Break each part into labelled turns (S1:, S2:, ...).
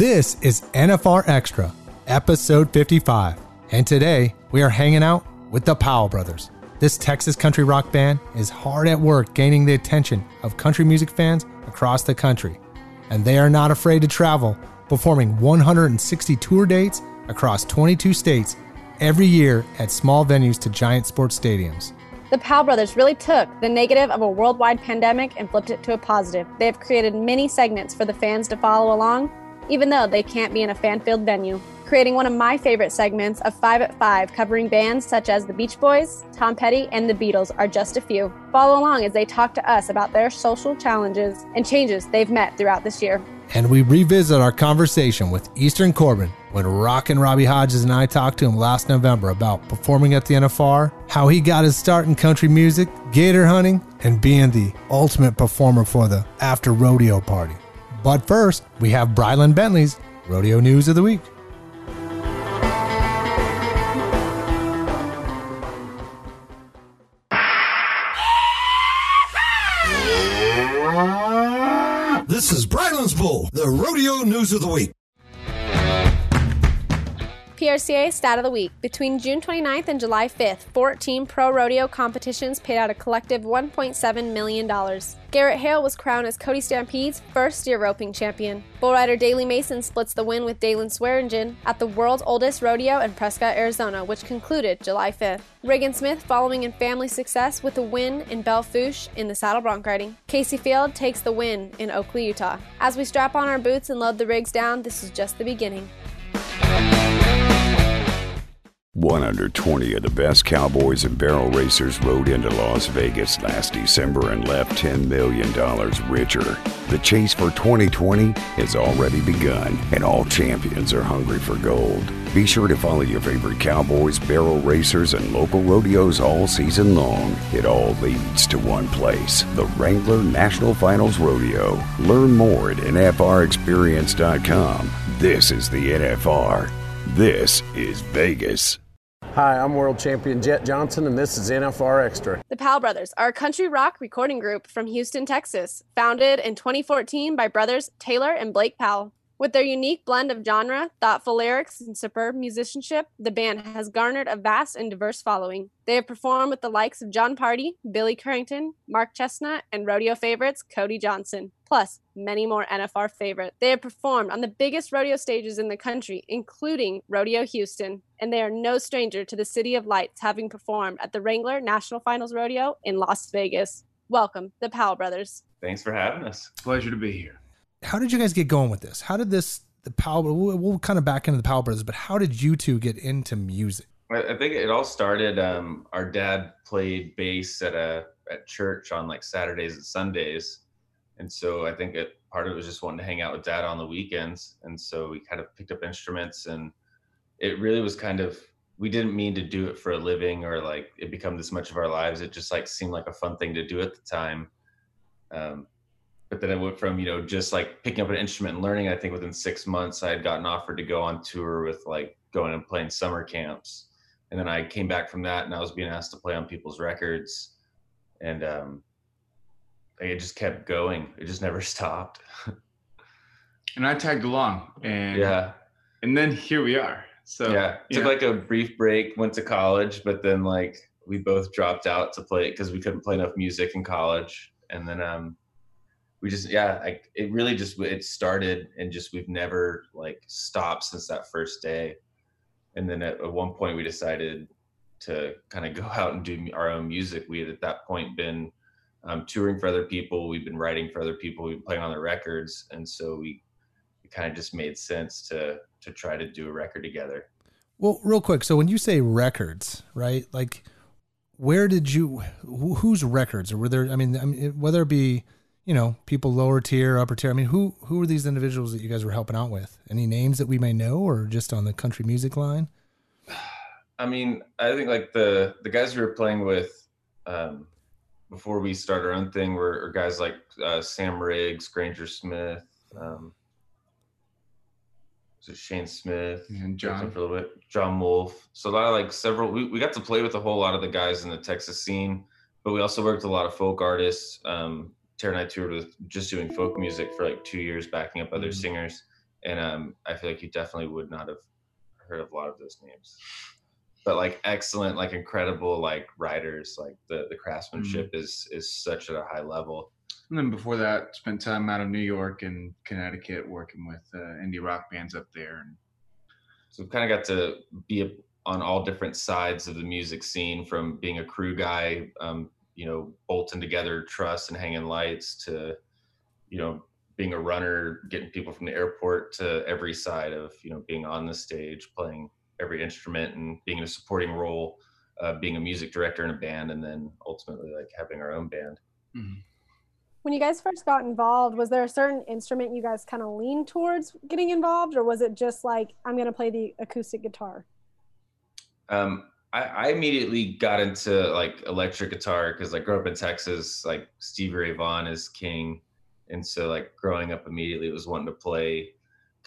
S1: This is NFR Extra, episode 55. And today we are hanging out with the Powell Brothers. This Texas country rock band is hard at work gaining the attention of country music fans across the country. And they are not afraid to travel, performing 160 tour dates across 22 states every year at small venues to giant sports stadiums.
S2: The Powell brothers really took the negative of a worldwide pandemic and flipped it to a positive. They have created many segments for the fans to follow along even though they can't be in a fan filled venue. Creating one of my favorite segments of 5 at 5, covering bands such as the Beach Boys, Tom Petty, and the Beatles are just a few. Follow along as they talk to us about their social challenges and changes they've met throughout this year.
S1: And we revisit our conversation with Easton Corbin when Rockin' Robbie Hodges and I talked to him last November about performing at the NFR, how he got his start in country music, gator hunting, and being the ultimate performer for the after rodeo party. But first, we have Brylan Bentley's Rodeo News of the Week.
S3: This is Brylan's Bull, the Rodeo News of the Week.
S2: PRCA Stat of the Week. Between June 29th and July 5th, 14 pro rodeo competitions paid out a collective $1.7 million. Garrett Hale was crowned as Cody Stampede's first year roping champion. Bull rider Daly Mason splits the win with Daylon Swearingen at the world's oldest rodeo in Prescott, Arizona, which concluded July 5th. Reagan Smith following in family success with a win in Belle Fourche in the saddle bronc riding. Casey Field takes the win in Oakley, Utah. As we strap on our boots and load the rigs down, this is just the beginning.
S4: 120 of the best cowboys and barrel racers rode into Las Vegas last December and left $10 million richer. The chase for 2020 has already begun, and all champions are hungry for gold. Be sure to follow your favorite cowboys, barrel racers, and local rodeos all season long. It all leads to one place the Wrangler National Finals Rodeo. Learn more at NFRExperience.com. This is the NFR. This is Vegas.
S5: Hi, I'm world champion Jet Johnson, and this is NFR Extra.
S2: The Powell Brothers are a country rock recording group from Houston, Texas, founded in 2014 by brothers Taylor and Blake Powell. With their unique blend of genre, thoughtful lyrics, and superb musicianship, the band has garnered a vast and diverse following. They have performed with the likes of Jon Pardi, Billy Currington, Mark Chesnutt, and rodeo favorites Cody Johnson, plus many more NFR favorites. They have performed on the biggest rodeo stages in the country, including Rodeo Houston, and they are no stranger to the City of Lights, having performed at the Wrangler National Finals Rodeo in Las Vegas. Welcome, the Powell Brothers.
S6: Thanks for having us.
S7: Pleasure to be here
S1: how did you guys get going with this? How did this the Powell? We'll, we'll kind of back into the Powell brothers, but how did you two get into music?
S6: I think it all started. Um, our dad played bass at a at church on like Saturdays and Sundays, and so I think it part of it was just wanting to hang out with dad on the weekends, and so we kind of picked up instruments, and it really was kind of we didn't mean to do it for a living or like it become this much of our lives. It just like seemed like a fun thing to do at the time. Um, but then I went from you know just like picking up an instrument and learning. I think within six months I had gotten offered to go on tour with like going and playing summer camps, and then I came back from that and I was being asked to play on people's records, and um, it just kept going. It just never stopped.
S7: and I tagged along, and
S6: yeah,
S7: and then here we are. So
S6: yeah, took like a brief break, went to college, but then like we both dropped out to play it because we couldn't play enough music in college, and then um we just yeah like it really just it started and just we've never like stopped since that first day and then at, at one point we decided to kind of go out and do our own music we had at that point been um, touring for other people we've been writing for other people we've been playing on their records and so we it kind of just made sense to to try to do a record together.
S1: Well, real quick. So when you say records, right? Like, where did you? Wh- whose records? Or were there? I mean, I mean, whether it be, you know, people lower tier, upper tier. I mean, who who are these individuals that you guys were helping out with? Any names that we may know, or just on the country music line?
S6: I mean, I think like the the guys we were playing with um, before we start our own thing were, were guys like uh, Sam Riggs, Granger Smith, um, was it Shane Smith,
S7: And John.
S6: for a little bit, Jon Wolfe. So a lot of like several. We, we got to play with a whole lot of the guys in the Texas scene, but we also worked with a lot of folk artists. Um, Taylor and I toured with just doing folk music for like two years, backing up other
S7: Mhm.
S6: singers, and um, I feel like you definitely would not have heard of a lot of those names but like excellent like incredible like writers like the the craftsmanship is is such at a high level
S7: And then before that, spent time out of New York and Connecticut working with uh, indie rock bands up there. And
S6: so we've kind of got to be a, on all different sides of the music scene from being a crew guy um you know bolting together truss and hanging lights to you know being a runner getting people from the airport to every side of you know being on the stage playing every instrument and being in a supporting role uh, being a music director in a band and then ultimately like having our own band.
S2: When you guys first got involved, was there a certain instrument you guys kind of leaned towards getting involved, or was it just like I'm going to play the acoustic guitar?
S6: Um, I, I immediately got into like electric guitar because like grew up in Texas, like Stevie Ray Vaughan is king, and so like growing up immediately was wanting to play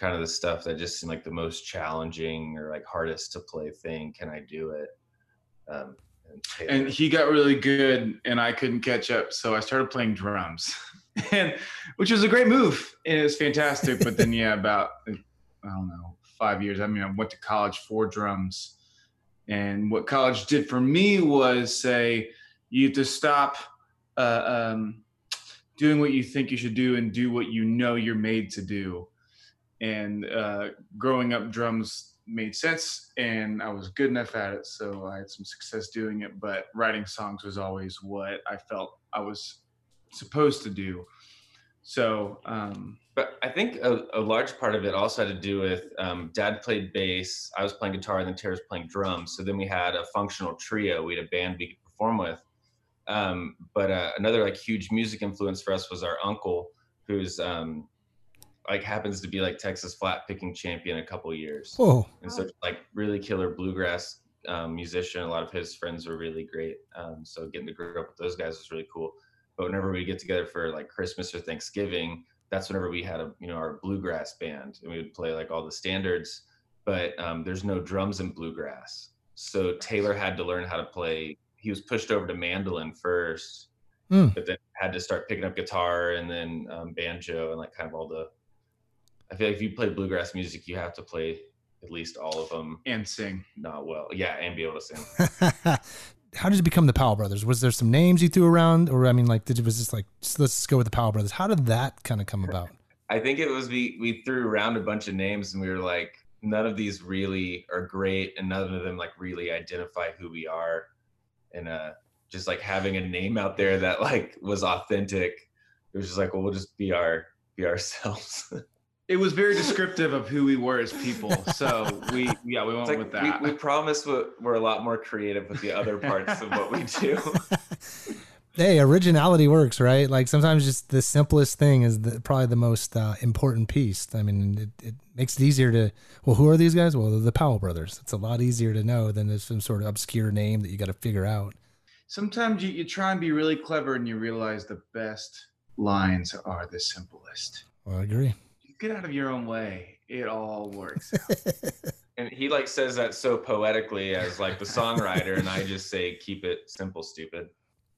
S6: kind of the stuff that just seemed like the most challenging or like hardest to play thing. Can I do it? Um, and,
S7: and he got really good and I couldn't catch up. So I started playing drums. and which was a great move and it was fantastic. But then yeah, about I don't know, five years. I mean, I went to college for drums. And what college did for me was say you have to stop uh, um, doing what you think you should do and do what you know you're made to do. And uh, growing up, drums made sense, and I was good enough at it, so I had some success doing it. But writing songs was always what I felt I was supposed to do. So um,
S6: But I think a, a large part of it also had to do with um, dad played bass, I was playing guitar, and then Taylor was playing drums. So then we had a functional trio. We had a band we could perform with. Um, but uh, another like huge music influence for us was our uncle, who's um, like happens to be like Texas flat picking champion a couple years,
S1: Whoa.
S6: and so like really killer bluegrass um, musician. A lot of his friends were really great. Um, so getting to grow up with those guys was really cool. But whenever we get together for like Christmas or Thanksgiving, that's whenever we had a you know our bluegrass band and we would play like all the standards but um, there's no drums in bluegrass so taylor had to learn how to play he was pushed over to mandolin first
S1: Hmm.
S6: but then had to start picking up guitar and then um, banjo and like kind of all the i feel like if you play bluegrass music you have to play at least all of them
S7: and sing.
S6: not well yeah and be able to sing
S1: How did you become the Powell Brothers? Was there some names you threw around, or I mean, like, did it was just like just, let's just go with the Powell Brothers? How did that kind of come about?
S6: I think it was we we threw around a bunch of names and we were like, none of these really are great, and none of them like really identify who we are, and uh, just like having a name out there that like was authentic. It was just like, well, we'll just be our be ourselves.
S7: It was very descriptive of who we were as people. So we, yeah, we went
S6: like
S7: with that.
S6: we promise we're, we're a lot more creative with the other parts of what we do.
S1: hey, originality works, right? Like sometimes just the simplest thing is the, probably the most uh, important piece. I mean, it, it makes it easier to. Well, who are these guys? Well, they're the Powell Brothers. It's a lot easier to know than there's some sort of obscure name that you got to figure out.
S7: Sometimes you, you try and be really clever and you realize the best lines are the simplest.
S1: Well, I agree.
S7: Get out of your own way. It all works.
S6: and he like says that so poetically as like the songwriter, and I just say, keep it simple, stupid.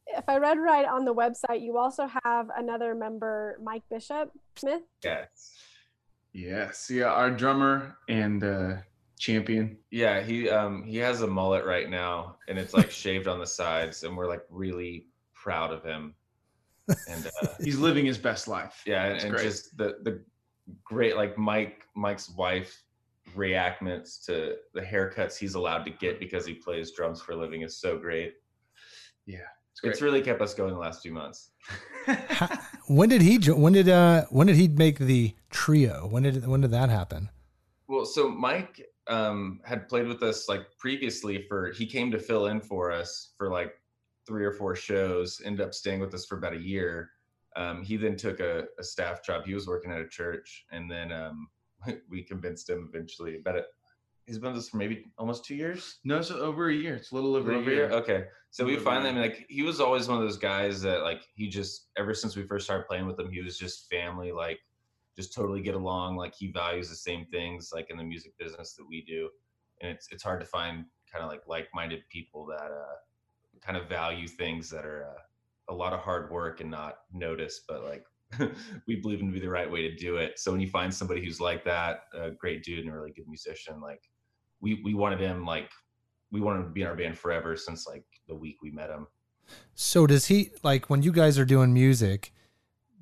S2: If I read right on the website, you also have another member, Mike Bishop Smith.
S6: Yeah.
S7: yes. Yeah. Our drummer and uh, champion.
S6: Yeah, he um he has a mullet right now and it's like shaved on the sides and we're like really proud of him. And uh
S7: He's living his best life.
S6: yeah, and, and
S7: great.
S6: just the the great like Mike Mike's wife reactments to the haircuts he's allowed to get because he plays drums for a living is so great. Yeah. It's really kept us going the last few months.
S1: When did he? When did uh? When did he make the trio? When did when did that happen?
S6: Well, so Mike um, had played with us like previously for he came to fill in for us for like three or four shows. Ended up staying with us for about a year. Um, he then took a, a staff job. He was working at a church, and then um, we convinced him eventually. About it, he's been with us for maybe almost two years.
S7: No, it's over a year. It's a little over,
S6: over
S7: a year.
S6: Okay. So we finally, I mean, like, he was always one of those guys that, like, he just, ever since we first started playing with him, he was just family, like, just totally get along. Like, he values the same things, like, in the music business that we do. And it's, it's hard to find kind of like like minded people that, uh, kind of value things that are uh, a lot of hard work and not noticed, but like, we believe in to be the right way to do it. So when you find somebody who's like that, a great dude and a really good musician, like, we, we wanted him like we wanted him to be in our band forever since like the week we met him.
S1: So does he like when you guys are doing music?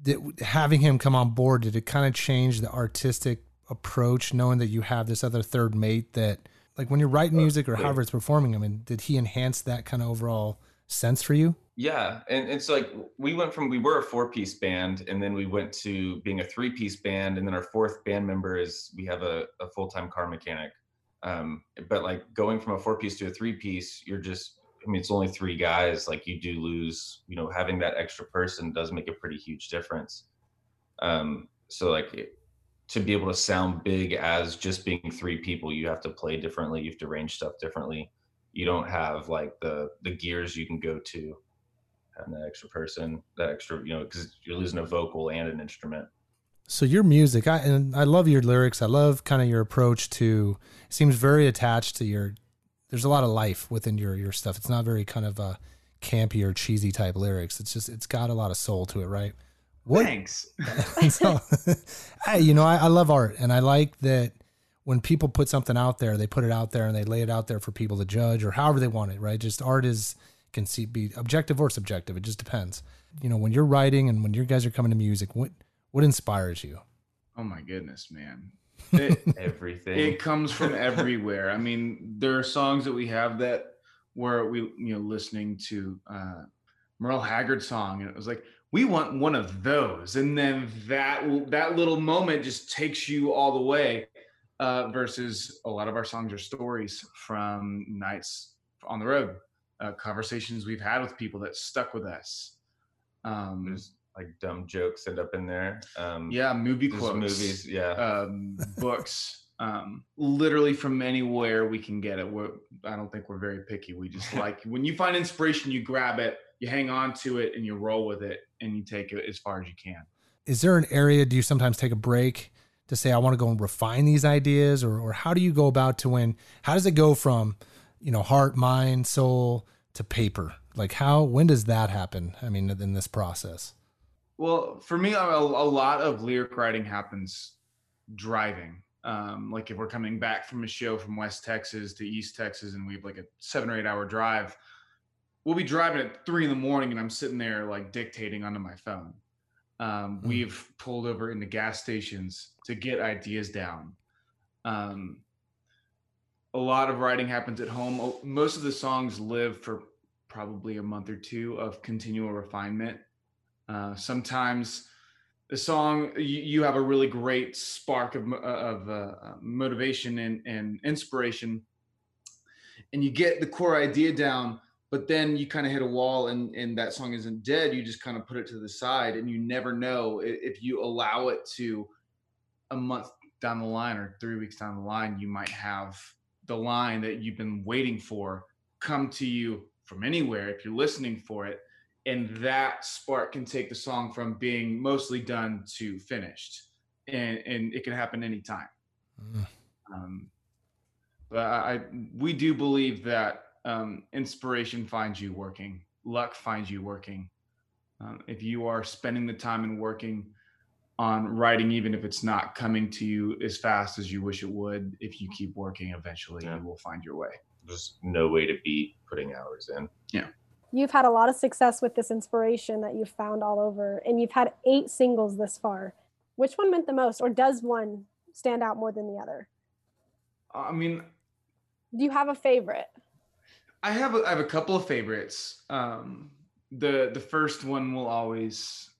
S1: Did, having him come on board did it kind of change the artistic approach, knowing that you have this other third mate that like when you're writing uh, music or however it's performing? I mean, did he enhance that kind of overall sense for you?
S6: Yeah, and it's like we went from we were a four piece band, and then we went to being a three piece band, and then our fourth band member is we have a, a full time car mechanic. Um, but like going from a four piece to a three piece, you're just I mean it's only three guys. Like you do lose, you know, having that extra person does make a pretty huge difference. Um, so like to be able to sound big as just being three people, you have to play differently. You have to arrange stuff differently. You don't have like the the gears you can go to having that extra person, that extra, you know, because you're losing a vocal and an instrument.
S1: So your music, I and I love your lyrics. I love kind of your approach to. It seems very attached to your. There's a lot of life within your your stuff. It's not very kind of a campy or cheesy type lyrics. It's just it's got a lot of soul to it, right? What
S7: Thanks.
S1: so, I, you know, I, I love art, and I like that when people put something out there, they put it out there and they lay it out there for people to judge or however they want it. Right? Just art is can see be objective or subjective. It just depends. You know, when you're writing and when you guys are coming to music, what what inspires you?
S7: Oh my goodness, man. It,
S6: Everything.
S7: it comes from everywhere. I mean, there are songs that we have that where we, you know, listening to uh Merle Haggard song, and it was like, we want one of those, and then that that little moment just takes you all the way. Uh, versus a lot of our songs are stories from nights on the road, uh, conversations we've had with people that stuck with us. Um,
S6: There's like dumb jokes end up in there. Um,
S7: yeah, movie quotes,
S6: movies. Yeah.
S7: um, books, um, literally from anywhere we can get it. We're, I don't think we're very picky. We just like when you find inspiration, you grab it, you hang on to it, and you roll with it, and you take it as far as you can.
S1: Is there an area? Do you sometimes take a break to say I want to go and refine these ideas, or or how do you go about to when? How does it go from you know heart, mind, soul to paper? Like how? When does that happen? I mean, in this process.
S7: Well, for me, a, a lot of lyric writing happens driving. Um, like if we're coming back from a show from West Texas to East Texas, and we have like a seven or eight hour drive, we'll be driving at three in the morning, and I'm sitting there like dictating onto my phone. Um,
S1: Hmm.
S7: We've pulled over in the gas stations to get ideas down. Um, a lot of writing happens at home. Most of the songs live for probably a month or two of continual refinement. Uh, sometimes the song you, you have a really great spark of of uh, uh, motivation and, and inspiration, and you get the core idea down. But then you kind of hit a wall, and and that song isn't dead. You just kind of put it to the side, and you never know if you allow it to a month down the line or three weeks down the line, you might have the line that you've been waiting for come to you from anywhere if you're listening for it and that spark can take the song from being mostly done to finished and and it can happen anytime
S1: Mm.
S7: um, but I we do believe that um, inspiration finds you working luck finds you working um, if you are spending the time and working on writing even if it's not coming to you as fast as you wish it would if you keep working eventually
S6: Yeah.
S7: you will find your way
S6: There's no way to beat putting hours in. Yeah.
S2: You've had a lot of success with this inspiration that you've found all over, and you've had eight singles this far. Which one meant the most, or does one stand out more than the other?
S7: i mean
S2: Do you have a favorite?
S7: I have a, I have a couple of favorites. Um, the the first one will always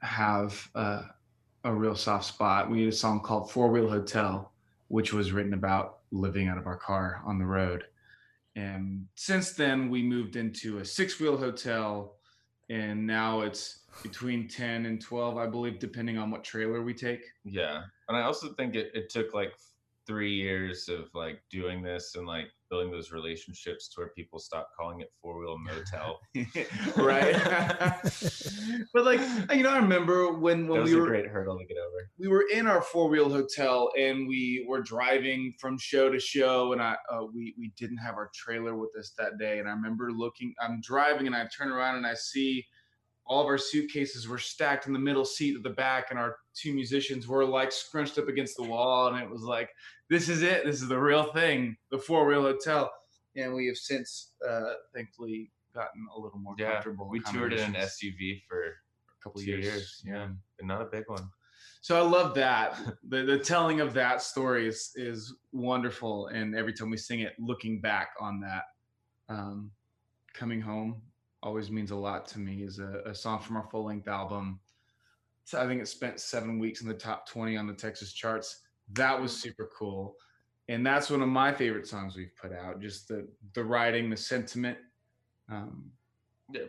S7: have a real soft spot. We had a song called Four Wheel Hotel, which was written about living out of our car on the road. And since then, we moved into a six wheel hotel, and now it's between 10 and 12, I believe, depending on what trailer we take.
S6: Yeah. And I also think it, it took like three years of like doing this and like building those relationships to where people stop calling it four wheel motel.
S7: right. but like you know, I remember when when we
S6: a
S7: were
S6: great hurdle to get over.
S7: we were in our four wheel hotel and we were driving from show to show and I uh, we we didn't have our trailer with us that day and I remember looking I'm driving and I turn around and I see all of our suitcases were stacked in the middle seat at the back and our two musicians were like scrunched up against the wall and it was like this is it this is the real thing the four wheel hotel and we have since uh thankfully gotten a little more
S6: Yeah.
S7: comfortable
S6: We toured in an SUV for
S7: a couple years,
S6: years. Yeah. But not a big one.
S7: so I love that. the The telling of that story is is wonderful, and every time we sing it, looking back on that, um, coming home always means a lot to me. Is a, a song from our full length album. I think it spent seven weeks in the top twenty on the Texas charts. That was super cool, and that's one of my favorite songs we've put out. Just the the writing, the sentiment. Um,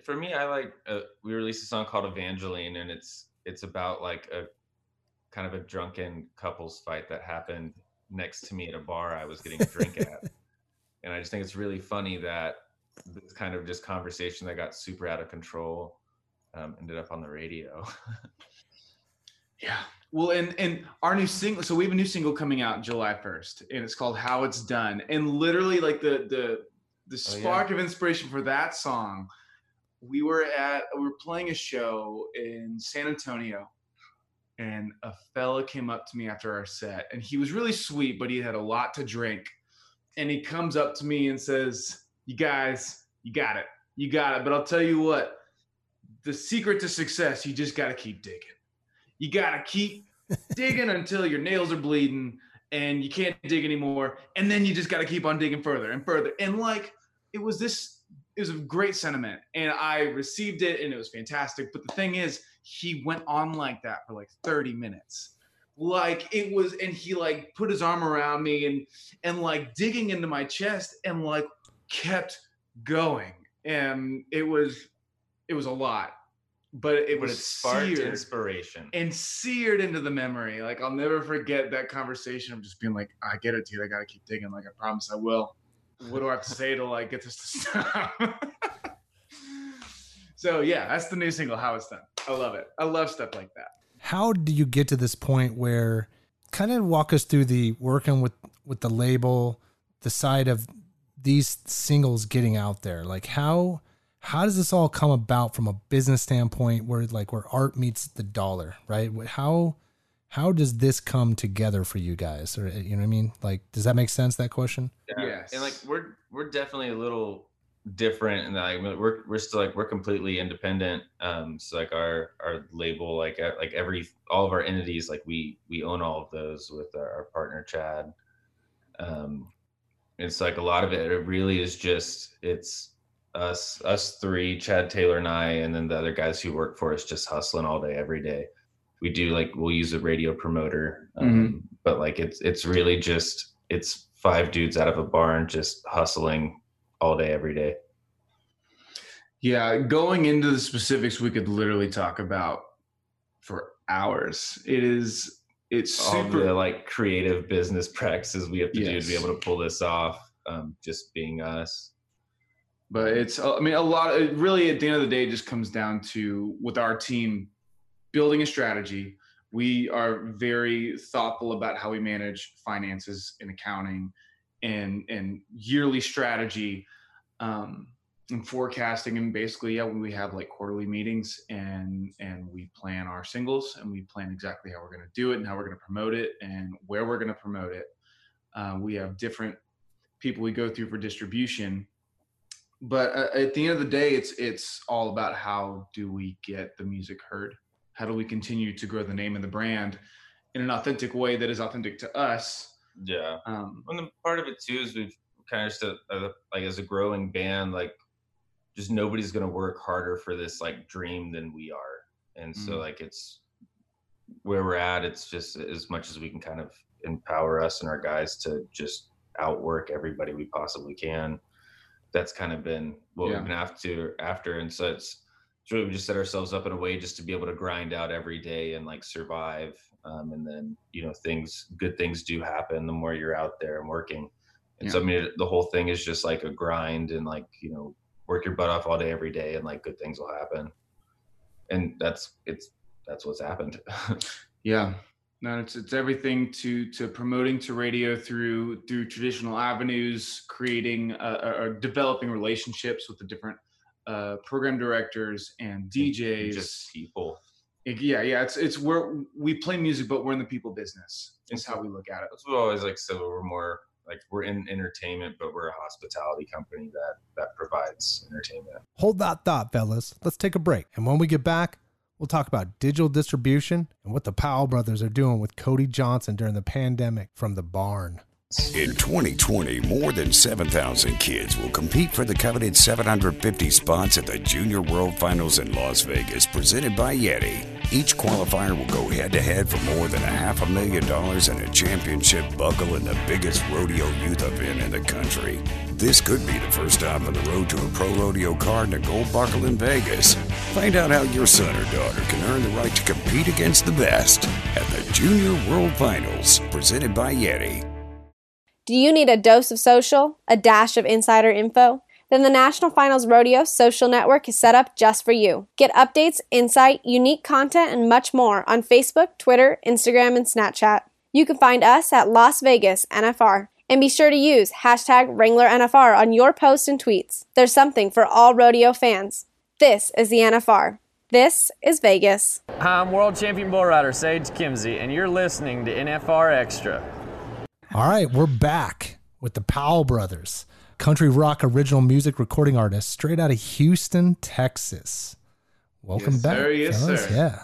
S6: for me, I like uh, we released a song called Evangeline, and it's it's about like a kind of a drunken couples fight that happened next to me at a bar I was getting a drink at, and I just think it's really funny that this kind of just conversation that got super out of control um, ended up on the radio.
S7: Yeah. Well, and and our new single. So we have a new single coming out July first, and it's called "How It's Done." And literally, like the the the
S6: Oh, yeah.
S7: spark of inspiration for that song, we were at we were playing a show in San Antonio, and a fella came up to me after our set, and he was really sweet, but he had a lot to drink, and he comes up to me and says, "You guys, you got it, you got it." But I'll tell you what, the secret to success, you just got to keep digging you gotta keep digging until your nails are bleeding and you can't dig anymore. And then you just gotta keep on digging further and further. And like it was this it was a great sentiment and i received it and it was fantastic. But the thing is he went on like that for like 30 minutes. Like it was and he like put his arm around me and and like digging into my chest and like kept going. And it was it was a lot but it
S6: but
S7: was
S6: it sparked
S7: seared
S6: inspiration.
S7: and seared into the memory. Like I'll never forget that conversation of just being like, I get it, dude. I gotta keep digging. Like I promise I will. What do I have to say to like get this to stop? so yeah, that's the new single, How It's Done. I love it. I love stuff like that.
S1: How do you get to this point where kind of walk us through the working with with the label, the side of these singles getting out there? Like how how does this all come about from a business standpoint where like where art meets the dollar, right? How how does this come together for you guys? Or you know what I mean? Like does that make sense that question?
S6: Yeah.
S7: Yes.
S6: And like we're we're definitely a little different and like we're we're still like we're completely independent. Um so like our our label like uh, like every all of our entities like we we own all of those with our, our partner Chad. Um it's like a lot of it it really is just it's us us three Chad Taylor and I and then the other guys who work for us just hustling all day every day. We do like we'll use a radio promoter um, but like it's it's really just it's five dudes out of a barn just hustling all day every day
S7: Yeah, going into the specifics, we could literally talk about for hours. It is it's
S6: all
S7: super
S6: the like creative business practices we have to do to be able to pull this off um, just being us
S7: but it's i mean a lot it really at the end of the day just comes down to with our team building a strategy we are very thoughtful about how we manage finances and accounting and and yearly strategy um and forecasting. And basically yeah we have like quarterly meetings and and we plan our singles and we plan exactly how we're going to do it and how we're going to promote it and where we're going to promote it. Uh, we have different people we go through for distribution but uh, at the end of the day it's it's all about how do we get the music heard? How do we continue to grow the name and the brand in an authentic way that is authentic to us?
S6: Yeah.
S7: Um,
S6: and then part of it too is we've kind of just a, a, like as a growing band like just nobody's going to work harder for this like dream than we are. And so
S7: Mm.
S6: like it's where we're at it's just as much as we can kind of empower us and our guys to just outwork everybody we possibly can that's kind of been what
S7: Yeah.
S6: we've been after after and so it's it's really we just set ourselves up in a way just to be able to grind out every day and like survive um, and then you know things good things do happen the more you're out there and working and so i mean the whole thing is just like a grind and like you know work your butt off all day every day and like good things will happen and that's it's that's what's happened
S7: Yeah. No, it's it's everything to to promoting to radio through through traditional avenues, creating uh, or or developing relationships with the different uh, program directors and DJs.
S6: just people
S7: It- yeah, yeah. It's it's where we play music, but we're in the people business. Is how we look at it.
S6: that's what I always like So we're more like we're in entertainment but we're a hospitality company that that provides entertainment
S1: Hold that thought, fellas. Let's take a break. And when we get back, we'll talk about digital distribution and what the Powell brothers are doing with Cody Johnson during the pandemic from the barn.
S4: In 2020, more than 7,000 kids will compete for the coveted 750 spots at the Junior World Finals in Las Vegas, presented by Yeti. Each qualifier will go head to head for more than a half a million dollars and a championship buckle in the biggest rodeo youth event in the country. This could be the first stop on the road to a pro rodeo card and a gold buckle in Vegas. Find out how your son or daughter can earn the right to compete against the best at the Junior World Finals, presented by Yeti.
S2: Do you need a dose of social, a dash of insider info? Then the National Finals Rodeo social network is set up just for you. Get updates, insight, unique content, and much more on Facebook, Twitter, Instagram, and Snapchat. You can find us at Las Vegas NFR. And be sure to use hashtag Wrangler NFR on your posts and tweets. There's something for all rodeo fans. This is the NFR. This is Vegas.
S8: Hi, I'm world champion bull rider Sage Kimzey, and you're listening to NFR Extra.
S1: All right, we're back with the Powell brothers, country rock original music recording artists straight out of Houston, Texas. Welcome
S7: Yes,
S1: back.
S7: sir. Yes,
S1: fellas.
S7: sir.
S1: Yeah.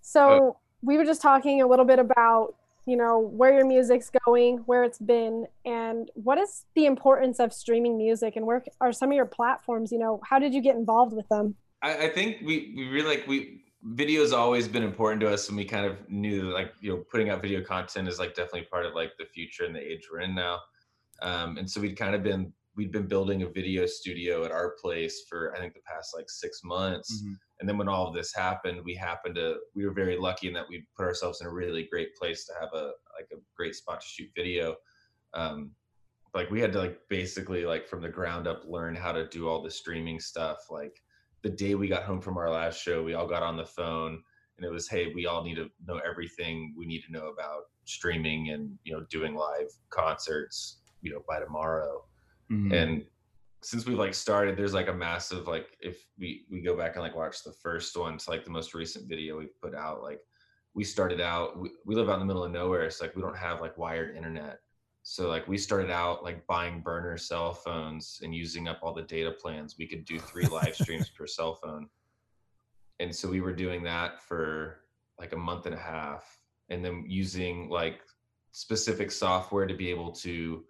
S2: So oh. we were just talking a little bit about, you know, where your music's going, where it's been, and what is the importance of streaming music and where are some of your platforms, you know, how did you get involved with them?
S6: I, I think we we really like we video's always been important to us and we kind of knew that like you know putting out video content is like definitely part of like the future and the age we're in now. Um, and so we'd kind of been we'd been building a video studio at our place for i think the past like six months.
S7: Mhm.
S6: and then when all of this happened we happened to we were very lucky in that we put ourselves in a really great place to have a like a great spot to shoot video. Um, like we had to like basically like from the ground up learn how to do all the streaming stuff like the day we got home from our last show we all got on the phone and it was hey we all need to know everything we need to know about streaming and you know doing live concerts you know by tomorrow
S7: Mhm.
S6: and since we've like started there's like a massive like if we we go back and like watch the first one to like the most recent video we've put out like we started out we, we live out in the middle of nowhere so like we don't have like wired internet so like we started out like buying burner cell phones and using up all the data plans. We could do three live streams per cell phone. And so we were doing that for like a month and a half and then using like specific software to be able to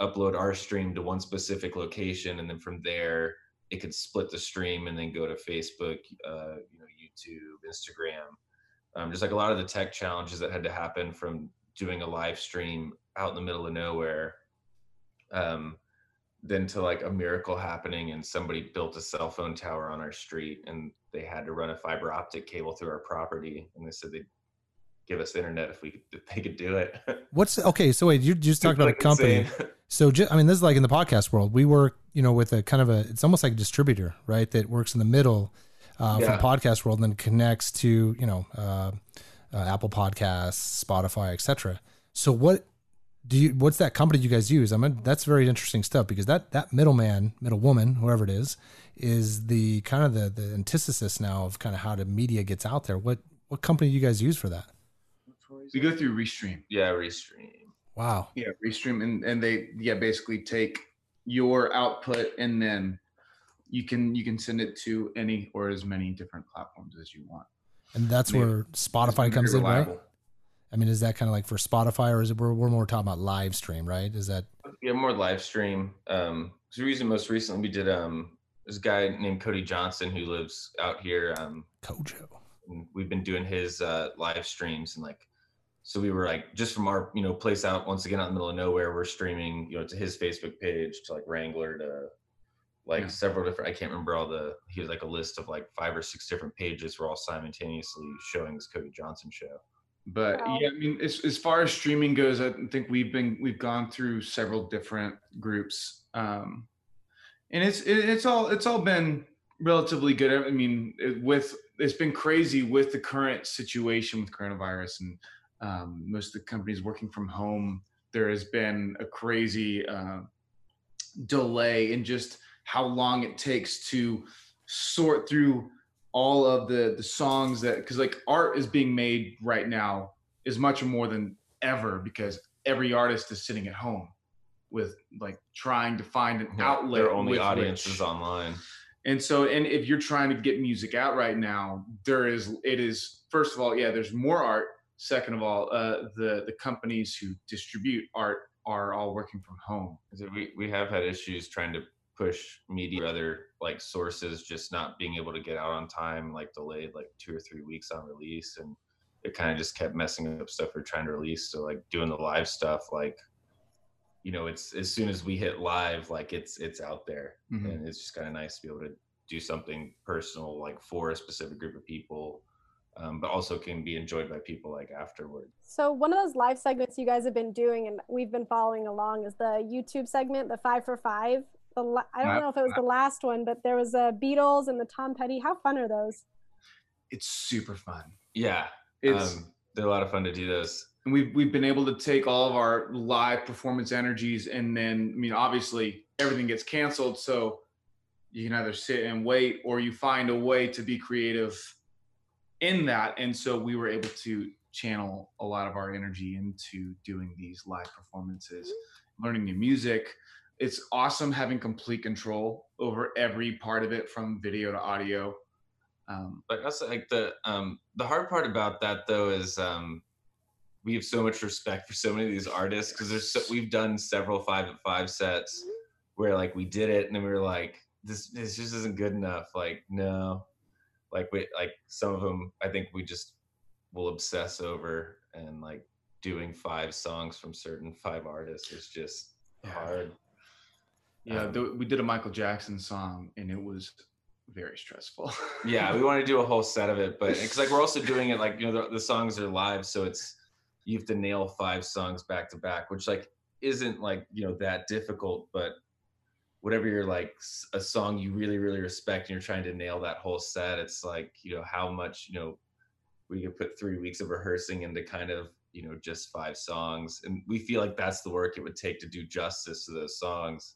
S6: upload our stream to one specific location and then from there it could split the stream and then go to facebook uh, you know youtube instagram um, just like a lot of the tech challenges that had to happen from doing a live stream out in the middle of nowhere um, then to like a miracle happening and somebody built a cell phone tower on our street and they had to run a fiber optic cable through our property and they said they'd give us internet if we could, if they could do it
S1: What's okay? So wait, you just talked about a company.
S6: insane.
S1: So ju- I mean, this is like in the podcast world. We work, you know, with a kind of a. It's almost like a distributor, right? That works in the middle uh,
S6: Yeah.
S1: from podcast world, and then connects to you know uh, uh, Apple Podcasts, Spotify, etc. So what do you? What's that company you guys use? I mean, that's very interesting stuff because that that middleman, middle woman, whoever it is, is the kind of the the antithesis now of kind of how the media gets out there. What what company do you guys use for that?
S7: we go through restream
S6: yeah restream
S1: Wow.
S7: yeah restream and and they yeah basically take your output and then you can you can send it to any or as many different platforms as you want
S1: And that's where Spotify comes in, right? I mean, is that kind of like for Spotify, or is it we're, we're more talking about live stream, right? Is that
S6: yeah more live stream um we're using most recently we did um there's a guy named Cody Johnson who lives out here. Um, CoJo. we've been doing his uh, live streams and like, so we were like just from our you know place out once again out in the middle of nowhere. We're streaming you know to his Facebook page to like Wrangler to like
S7: Yeah.
S6: several different. I can't remember all the. He was like a list of like five or six different pages. Were all simultaneously showing this Cody Johnson show.
S7: But
S2: Wow.
S7: yeah, I mean, as, as far as streaming goes, I think we've been we've gone through several different groups, um, and it's it, it's all it's all been relatively good. I mean, it, with it's been crazy with the current situation with coronavirus and um, most of the companies working from home. There has been a crazy uh, delay in just how long it takes to sort through all of the the songs that because like art is being made right now is much more than ever because every artist is sitting at home with like trying to find an outlet
S6: Their only audience is online.
S7: and so and if you're trying to get music out right now there is it is first of all yeah there's more art second of all uh the the companies who distribute art are all working from home
S6: we we have had issues trying to push media or other like sources just not being able to get out on time, like delayed like two or three weeks on release, and it kind of just kept messing up stuff we're trying to release. So like doing the live stuff, like you know, it's as soon as we hit live, like it's it's out there,
S7: Mhm.
S6: and it's just kind of nice to be able to do something personal like for a specific group of people. Um, but also can be enjoyed by people like afterward.
S2: So one of those live segments you guys have been doing and we've been following along is the YouTube segment, the five for five. The la- I don't
S7: Wow.
S2: know if it was the last one, but there was a Beatles and the Tom Petty. How fun are those?
S7: it's super fun
S6: Yeah,
S7: it's
S6: um, they're a lot of fun to do those.
S7: and we've we've been able to take all of our live performance energies and then I mean obviously everything gets canceled so you can either sit and wait or you find a way to be creative in that and so we were able to channel a lot of our energy into doing these live performances learning new music it's awesome having complete control over every part of it from video to audio. Um,
S6: But also like the um the hard part about that though is um we have so much respect for so many of these artists because there's so, we've done several five at five sets where like we did it and then we were like this this just isn't good enough. Like no. Like we like some of them I think we just will obsess over and like doing five songs from certain five artists is just
S7: Yeah.
S6: hard
S7: yeah
S6: Um,
S7: th- we did a michael jackson song and it was very stressful.
S6: Yeah we want to do a whole set of it but because like we're also doing it like you know the, the songs are live so it's you have to nail five songs back to back which like isn't like you know that difficult but whatever you're like a song you really really respect and you're trying to nail that whole set it's like you know how much you know we could put three weeks of rehearsing into kind of you know just five songs and we feel like that's the work it would take to do justice to those songs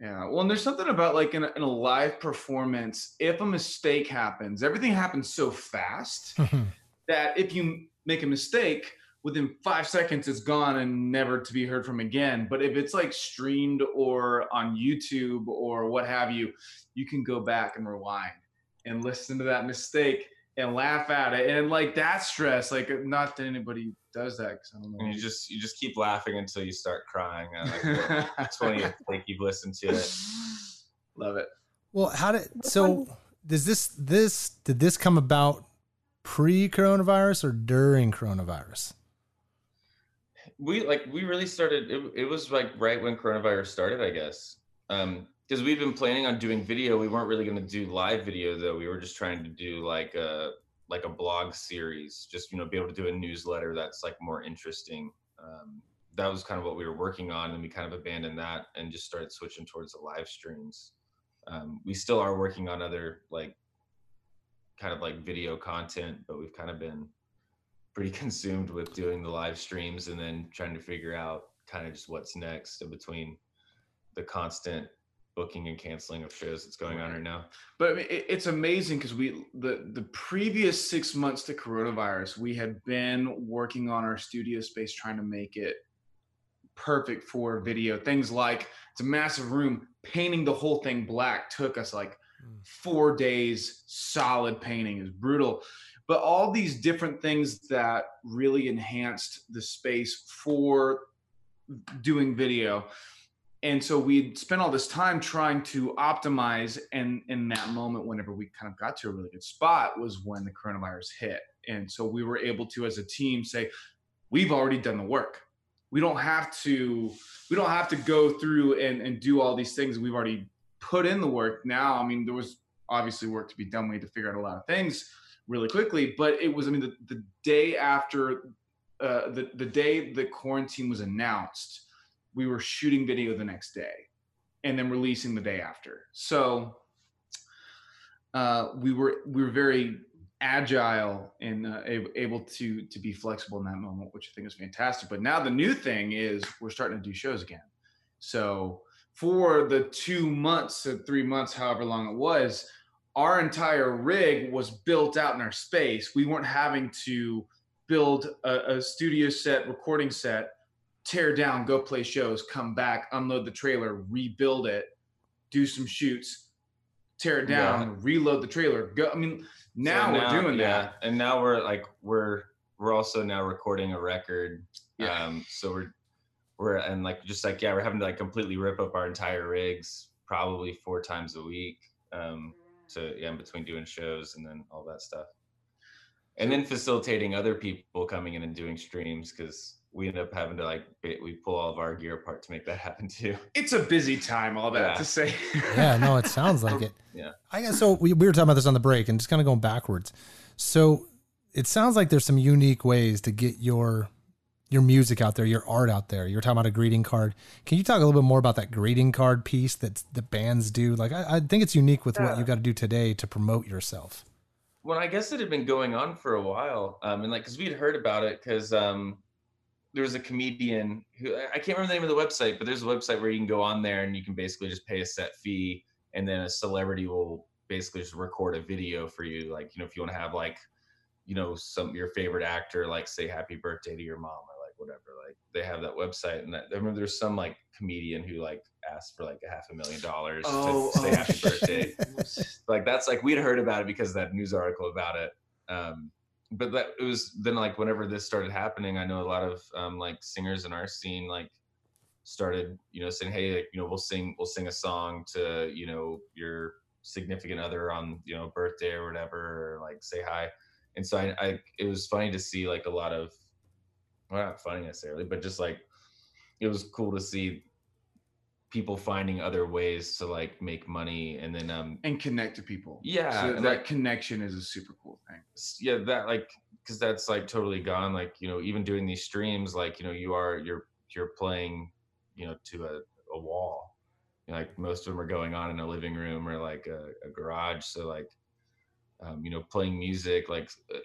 S7: Yeah, well, and there's something about like in a, in a live performance, if a mistake happens, everything happens so fast mm-hmm. that if you make a mistake, within five seconds it's gone and never to be heard from again. But if it's like streamed or on YouTube or what have you, you can go back and rewind and listen to that mistake and laugh at it. And like that stress, like not that anybody does that because I don't know.
S6: and you just you just keep laughing until you start crying uh, like, what- 20th like you've listened to it
S7: Love it.
S1: Well, how did so? Does this this did this come about pre-coronavirus or during coronavirus?
S6: we like we really started it, it was like right when coronavirus started i guess um because we've been planning on doing video we weren't really going to do live video though we were just trying to do like a like a blog series just you know be able to do a newsletter that's like more interesting. Um that was kind of what we were working on and we kind of abandoned that and just started switching towards the live streams. Um we still are working on other like kind of like video content but we've kind of been pretty consumed with doing the live streams and then trying to figure out kind of just what's next in between the constant booking and canceling of shows that's going on right now.
S7: But I mean, it, it's amazing because we the the previous six months to coronavirus, we had been working on our studio space, trying to make it perfect for video. Things like it's a massive room. Painting the whole thing black took us like hmm. four days solid painting. is brutal. But all these different things that really enhanced the space for doing video and so we'd spent all this time trying to optimize and in that moment whenever we kind of got to a really good spot was when the coronavirus hit. And so we were able to as a team say we've already done the work. We don't have to we don't have to go through and, and do all these things. We've already put in the work. Now i mean there was obviously work to be done. We had to figure out a lot of things really quickly but it was i mean the, the day after uh, the, the day the quarantine was announced we were shooting video the next day and then releasing the day after. So uh, we were we were very agile and uh, able to to be flexible in that moment, which I think is fantastic. But now the new thing is we're starting to do shows again. So for the two months or three months, however long it was, our entire rig was built out in our space. We weren't having to build a, a studio set, recording set tear down, go play shows, come back, unload the trailer, rebuild it, do some shoots, tear it down, yeah. reload the trailer. Go. I mean, now, so now we're doing yeah. that,
S6: and now we're like we're we're also now recording a record. Yeah. Um, so we're we're and like just like yeah, we're having to like completely rip up our entire rigs probably four times a week. Um, to yeah, in between doing shows and then all that stuff, and then facilitating other people coming in and doing streams because we end up having to like we pull all of our gear apart to make that happen too.
S7: It's a busy time, all that yeah. to say.
S1: yeah, no, it sounds like it.
S6: Yeah.
S1: I guess so. We, we were talking about this on the break and just kind of going backwards. So it sounds like there's some unique ways to get your your music out there, your art out there. You're talking about a greeting card. Can you talk a little bit more about that greeting card piece that the bands do? Like, I, I think it's unique with yeah. what you got to do today to promote yourself.
S6: Well, I guess it had been going on for a while, um, and like, because we'd heard about it, because um, there was a comedian who I can't remember the name of the website, but there's a website where you can go on there and you can basically just pay a set fee, and then a celebrity will basically just record a video for you. Like, you know, if you want to have like, you know, some your favorite actor, like say happy birthday to your mom or like whatever, like they have that website. And that, I remember there's some like comedian who like asked for like a half a million dollars oh, to say oh, happy birthday. like that's like we'd heard about it because of that news article about it. Um, but that it was then like whenever this started happening, I know a lot of um, like singers in our scene like started you know saying hey like, you know we'll sing we'll sing a song to you know your significant other on you know birthday or whatever or like say hi. And so I, I it was funny to see like a lot of well not funny necessarily but just like it was cool to see people finding other ways to like make money and then um
S7: and connect to people.
S6: Yeah
S7: so that like, connection is a super cool thing.
S6: Yeah that like because that's like totally gone like you know even doing these streams like you know you are you're you're playing you know to a, a wall. You know, like most of them are going on in a living room or like a, a garage so like um, you know playing music like uh,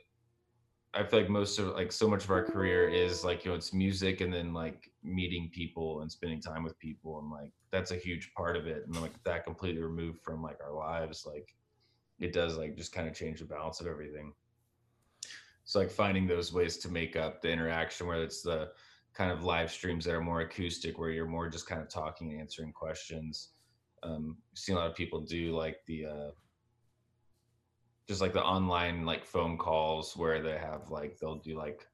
S6: I feel like most of like so much of our career is like you know it's music and then like meeting people and spending time with people and like that's a huge part of it and like that completely removed from like our lives like it does like just kind of change the balance of everything. So like finding those ways to make up the interaction where it's the kind of live streams that are more acoustic where you're more just kind of talking and answering questions. Um, I've seen a lot of people do like the uh, just like the online like phone calls where they have like they'll do like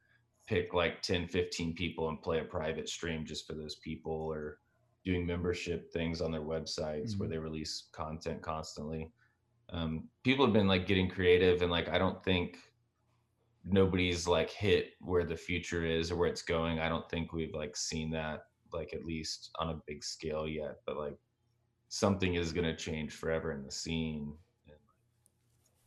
S6: pick like 10 15 people and play a private stream just for those people or doing membership things on their websites mm-hmm. where they release content constantly um, people have been like getting creative and like i don't think nobody's like hit where the future is or where it's going i don't think we've like seen that like at least on a big scale yet but like something is going to change forever in the scene and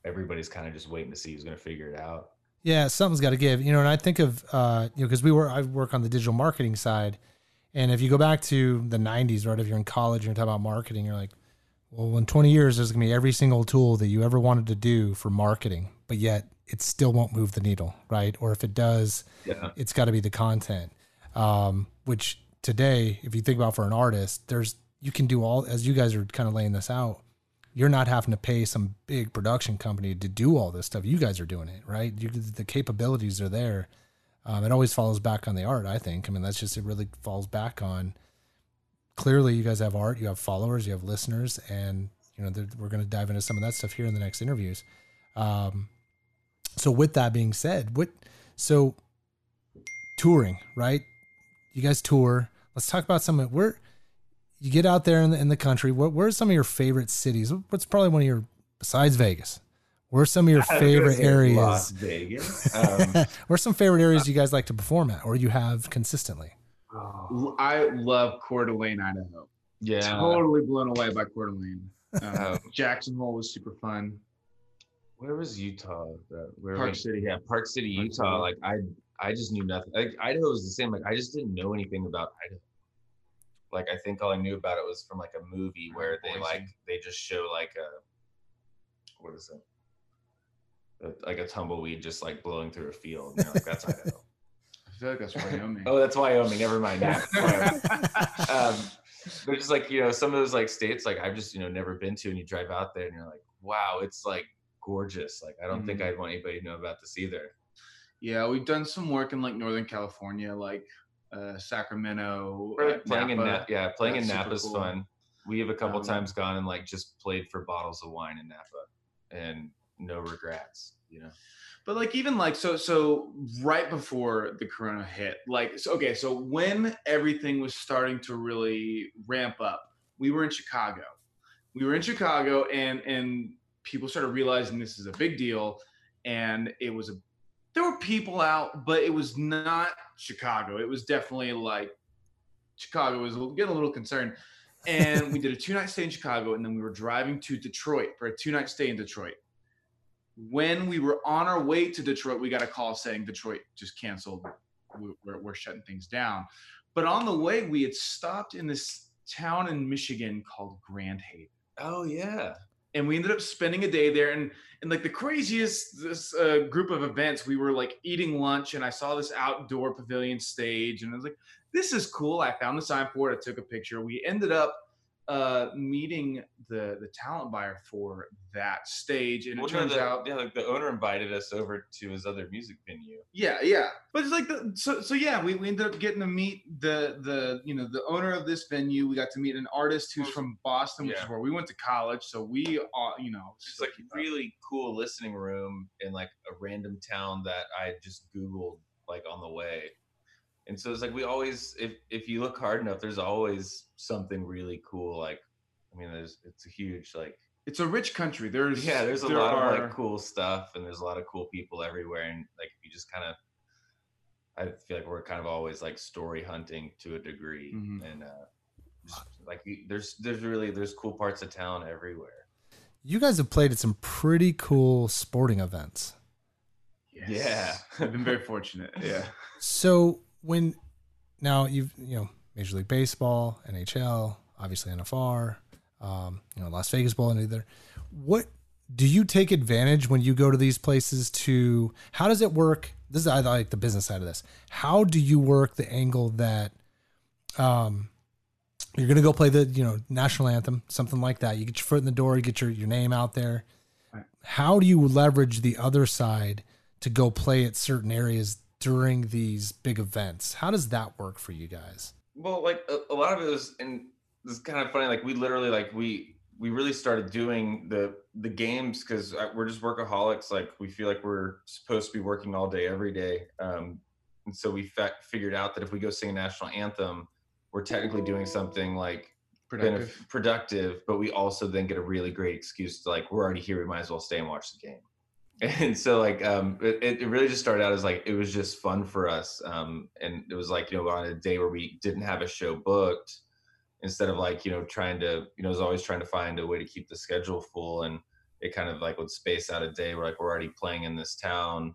S6: everybody's kind of just waiting to see who's going to figure it out.
S1: Yeah, something's got to give. You know, and I think of uh, you know because we were I work on the digital marketing side, and if you go back to the '90s, right? If you're in college and you're talking about marketing, you're like, well, in 20 years, there's gonna be every single tool that you ever wanted to do for marketing, but yet it still won't move the needle, right? Or if it does, yeah. it's got to be the content. Um, which today, if you think about for an artist, there's you can do all as you guys are kind of laying this out you're not having to pay some big production company to do all this stuff. You guys are doing it, right? You, the capabilities are there. Um, it always follows back on the art, I think. I mean, that's just, it really falls back on clearly you guys have art, you have followers, you have listeners, and, you know, we're going to dive into some of that stuff here in the next interviews. Um, so, with that being said, what, so touring, right? You guys tour. Let's talk about some of, where, you get out there in the, in the country. What, where's some of your favorite cities? What's probably one of your besides Vegas? Where's some of your favorite areas?
S6: Las Vegas. Um,
S1: Where's some favorite areas you guys like to perform at, or you have consistently?
S7: I love Coeur d'Alene, Idaho.
S6: yeah.
S7: Totally blown away by Coeur d'Alene. Um, Jackson Hole was super fun.
S6: Where was Utah? That- Where
S7: Park
S6: we-
S7: City.
S6: Yeah, Park City,
S7: Park
S6: Utah.
S7: City.
S6: Like I, I just knew nothing. Like Idaho was the same. Like I just didn't know anything about Idaho. Like I think all I knew about it was from like a movie where they like they just show like a, what is it? Like a tumbleweed just like blowing through a field. And like, that's Idaho.
S7: I feel like that's Wyoming.
S6: oh, that's Wyoming. Never mind. Yeah. Um, but just like you know, some of those like states like I've just you know never been to, and you drive out there and you're like, wow, it's like gorgeous. Like I don't think
S7: Mhm.
S6: I'd want anybody to know about this either.
S7: yeah, we've done some work in like Northern California, like uh, Sacramento. Uh,
S6: like, playing in
S7: Napa.
S6: Napa, yeah, playing in
S7: That's
S6: is
S7: cool.
S6: fun. We have a couple
S7: Um,
S6: times gone and like just played for bottles of wine in Napa, and no regrets. You know.
S7: But like even like so so right before the corona hit, like so okay, so when everything was starting to really ramp up, we were in Chicago. We were in Chicago and and people started realizing this is a big deal and it was a there were people out, but it was not Chicago. It was definitely like Chicago was getting a little concerned. And we did a two night stay in Chicago, and then we were driving to Detroit for a two night stay in Detroit when we were on our way to Detroit, we got a call saying Detroit just canceled. We- We're, we're shutting things down. But on the way, we had stopped in this town in Michigan called Grand Haven.
S6: Oh yeah.
S7: And we ended up spending a day there. And, and like the craziest this uh, group of events, we were like eating lunch, and I saw this outdoor pavilion stage, and I was like, this is cool. I found the sign for it. I took a picture. We ended up uh, meeting the the talent buyer for that stage, and
S6: Well,
S7: it turns
S6: the,
S7: out
S6: yeah, like the owner invited us over to his other music venue.
S7: Yeah, yeah. But it's like the so so yeah, we, we ended up getting to meet the the you know the owner of this venue. We got to meet an artist who's from Boston, which is where we went to college. So we uh you know
S6: It's like a really cool listening room in like a random town that I just Googled like on the way. And so it's like we always if if you look hard enough, there's always something really cool. Like I mean there's it's a huge like
S7: it's a rich country. There's
S6: yeah, there's a
S7: there
S6: lot
S7: are-
S6: of like cool stuff and there's a lot of cool people everywhere and like if you just kind of I feel like we're kind of always like story hunting to a degree
S7: Mhm.
S6: and uh just, like there's there's really there's cool parts of town everywhere.
S1: You guys have played at some pretty cool sporting events.
S7: Yes.
S6: Yeah.
S7: I've been very fortunate. Yeah.
S1: So when now you've you know Major League Baseball, NHL, obviously NFR, um, you know Las Vegas Bowl, and either. What do you take advantage when you go to these places? To how does it work? This is I like the business side of this. How do you work the angle that um, you're gonna go play the you know national anthem, something like that? You get your foot in the door, you get your your name out there.
S7: Right.
S1: How do you leverage the other side to go play at certain areas during these big events? How does that work for you guys?
S6: Well, like a, a lot of it was, and this is kind of funny. Like we literally, like we we really started doing the the games because we're just workaholics. Like we feel like we're supposed to be working all day, every day. Um, and so we fa- figured out that if we go sing a national anthem, we're technically doing something like
S7: Productive.
S6: benef- productive, but we also then get a really great excuse to like we're already here. We might as well stay and watch the game. And so like um it, it really just started out as like it was just fun for us. Um and it was like, you know, on a day where we didn't have a show booked, instead of like, you know, trying to, you know, I was always trying to find a way to keep the schedule full and it kind of like would space out a day where like we're already playing in this town.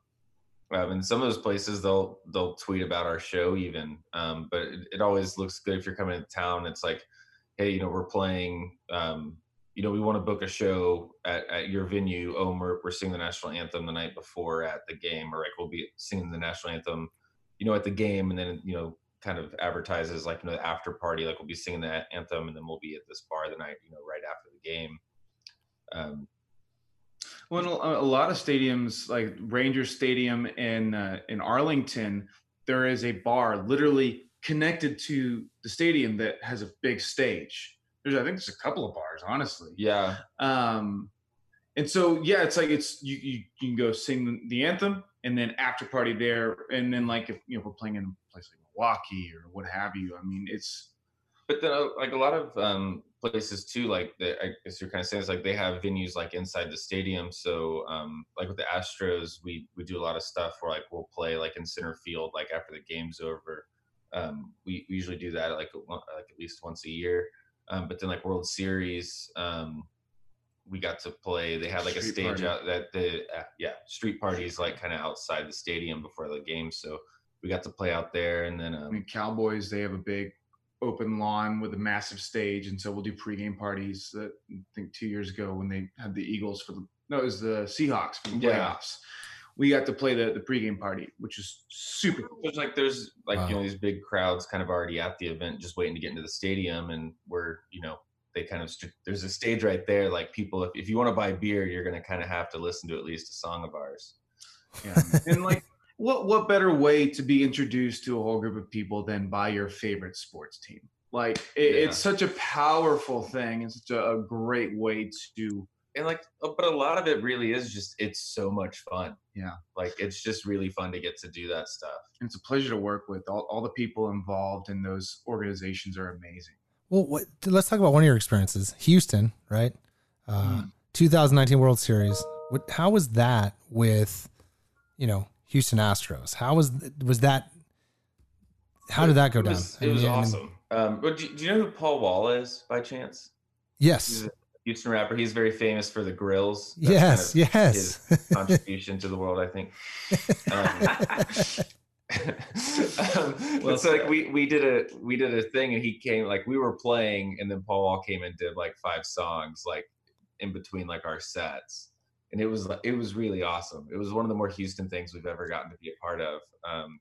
S6: Um, and some of those places they'll they'll tweet about our show even. Um, but it, it always looks good if you're coming to town. It's like, hey, you know, we're playing um, you know, we want to book a show at, at your venue. Oh, we're, we're singing the national anthem the night before at the game, or like we'll be singing the national anthem, you know, at the game, and then you know, kind of advertises like you know the after party, like we'll be singing the anthem, and then we'll be at this bar the night, you know, right after the game. Um,
S7: Well, a lot of stadiums, like Ranger Stadium in uh, in Arlington, there is a bar literally connected to the stadium that has a big stage. There's, I think, there's a couple of bars, honestly.
S6: yeah,
S7: Um, and so, yeah, it's like it's you, you you can go sing the anthem and then after party there, and then like if you know we're playing in a place like Milwaukee or what have you. I mean, it's
S6: but then uh, like a lot of um, places too, like the, I guess you're kind of saying it's like they have venues like inside the stadium. So um, like with the Astros, we we do a lot of stuff where like we'll play like in center field, like after the game's over. Um, we, we usually do that like like at least once a year. Um, but then like World Series, um, we got to play. They had like street a stage party. out that the uh, yeah street parties like kind of outside the stadium before the game. So we got to play out there, and then um,
S7: I mean Cowboys they have a big open lawn with a massive stage, and so we'll do pregame parties. That I think two years ago when they had the Eagles for the no, it was the Seahawks for the playoffs. Yeah. We got to play the the pregame party, which is super.
S6: Cool. There's like there's like wow. you know these big crowds kind of already at the event, just waiting to get into the stadium, and we're you know they kind of there's a stage right there. Like people, if, if you want to buy beer, you're gonna kind of have to listen to at least a song of ours.
S7: Yeah, and like what what better way to be introduced to a whole group of people than by your favorite sports team? Like it, yeah. it's such a powerful thing. It's such a, a great way to
S6: and like uh, but a lot of it really is just it's so much fun
S7: yeah
S6: like it's just really fun to get to do that stuff
S7: and it's a pleasure to work with all, all the people involved in those organizations are amazing
S1: well what, let's talk about one of your experiences houston right uh, mm. 2019 world series what, how was that with you know Houston Astros. How was was that? How did that go
S6: it was,
S1: down?
S6: It was awesome. Um, but do, do, you know who Paul Wall is by chance?
S1: Yes.
S6: Houston rapper. He's very famous for the grills.
S1: That's yes, kind of yes.
S6: His contribution to the world, I think. Um, um, well, so like we we did a we did a thing, and he came like we were playing, and then Paul Wall came and did like five songs, like in between like our sets and it was it was really awesome. It was one of the more Houston things we've ever gotten to be a part of. Um,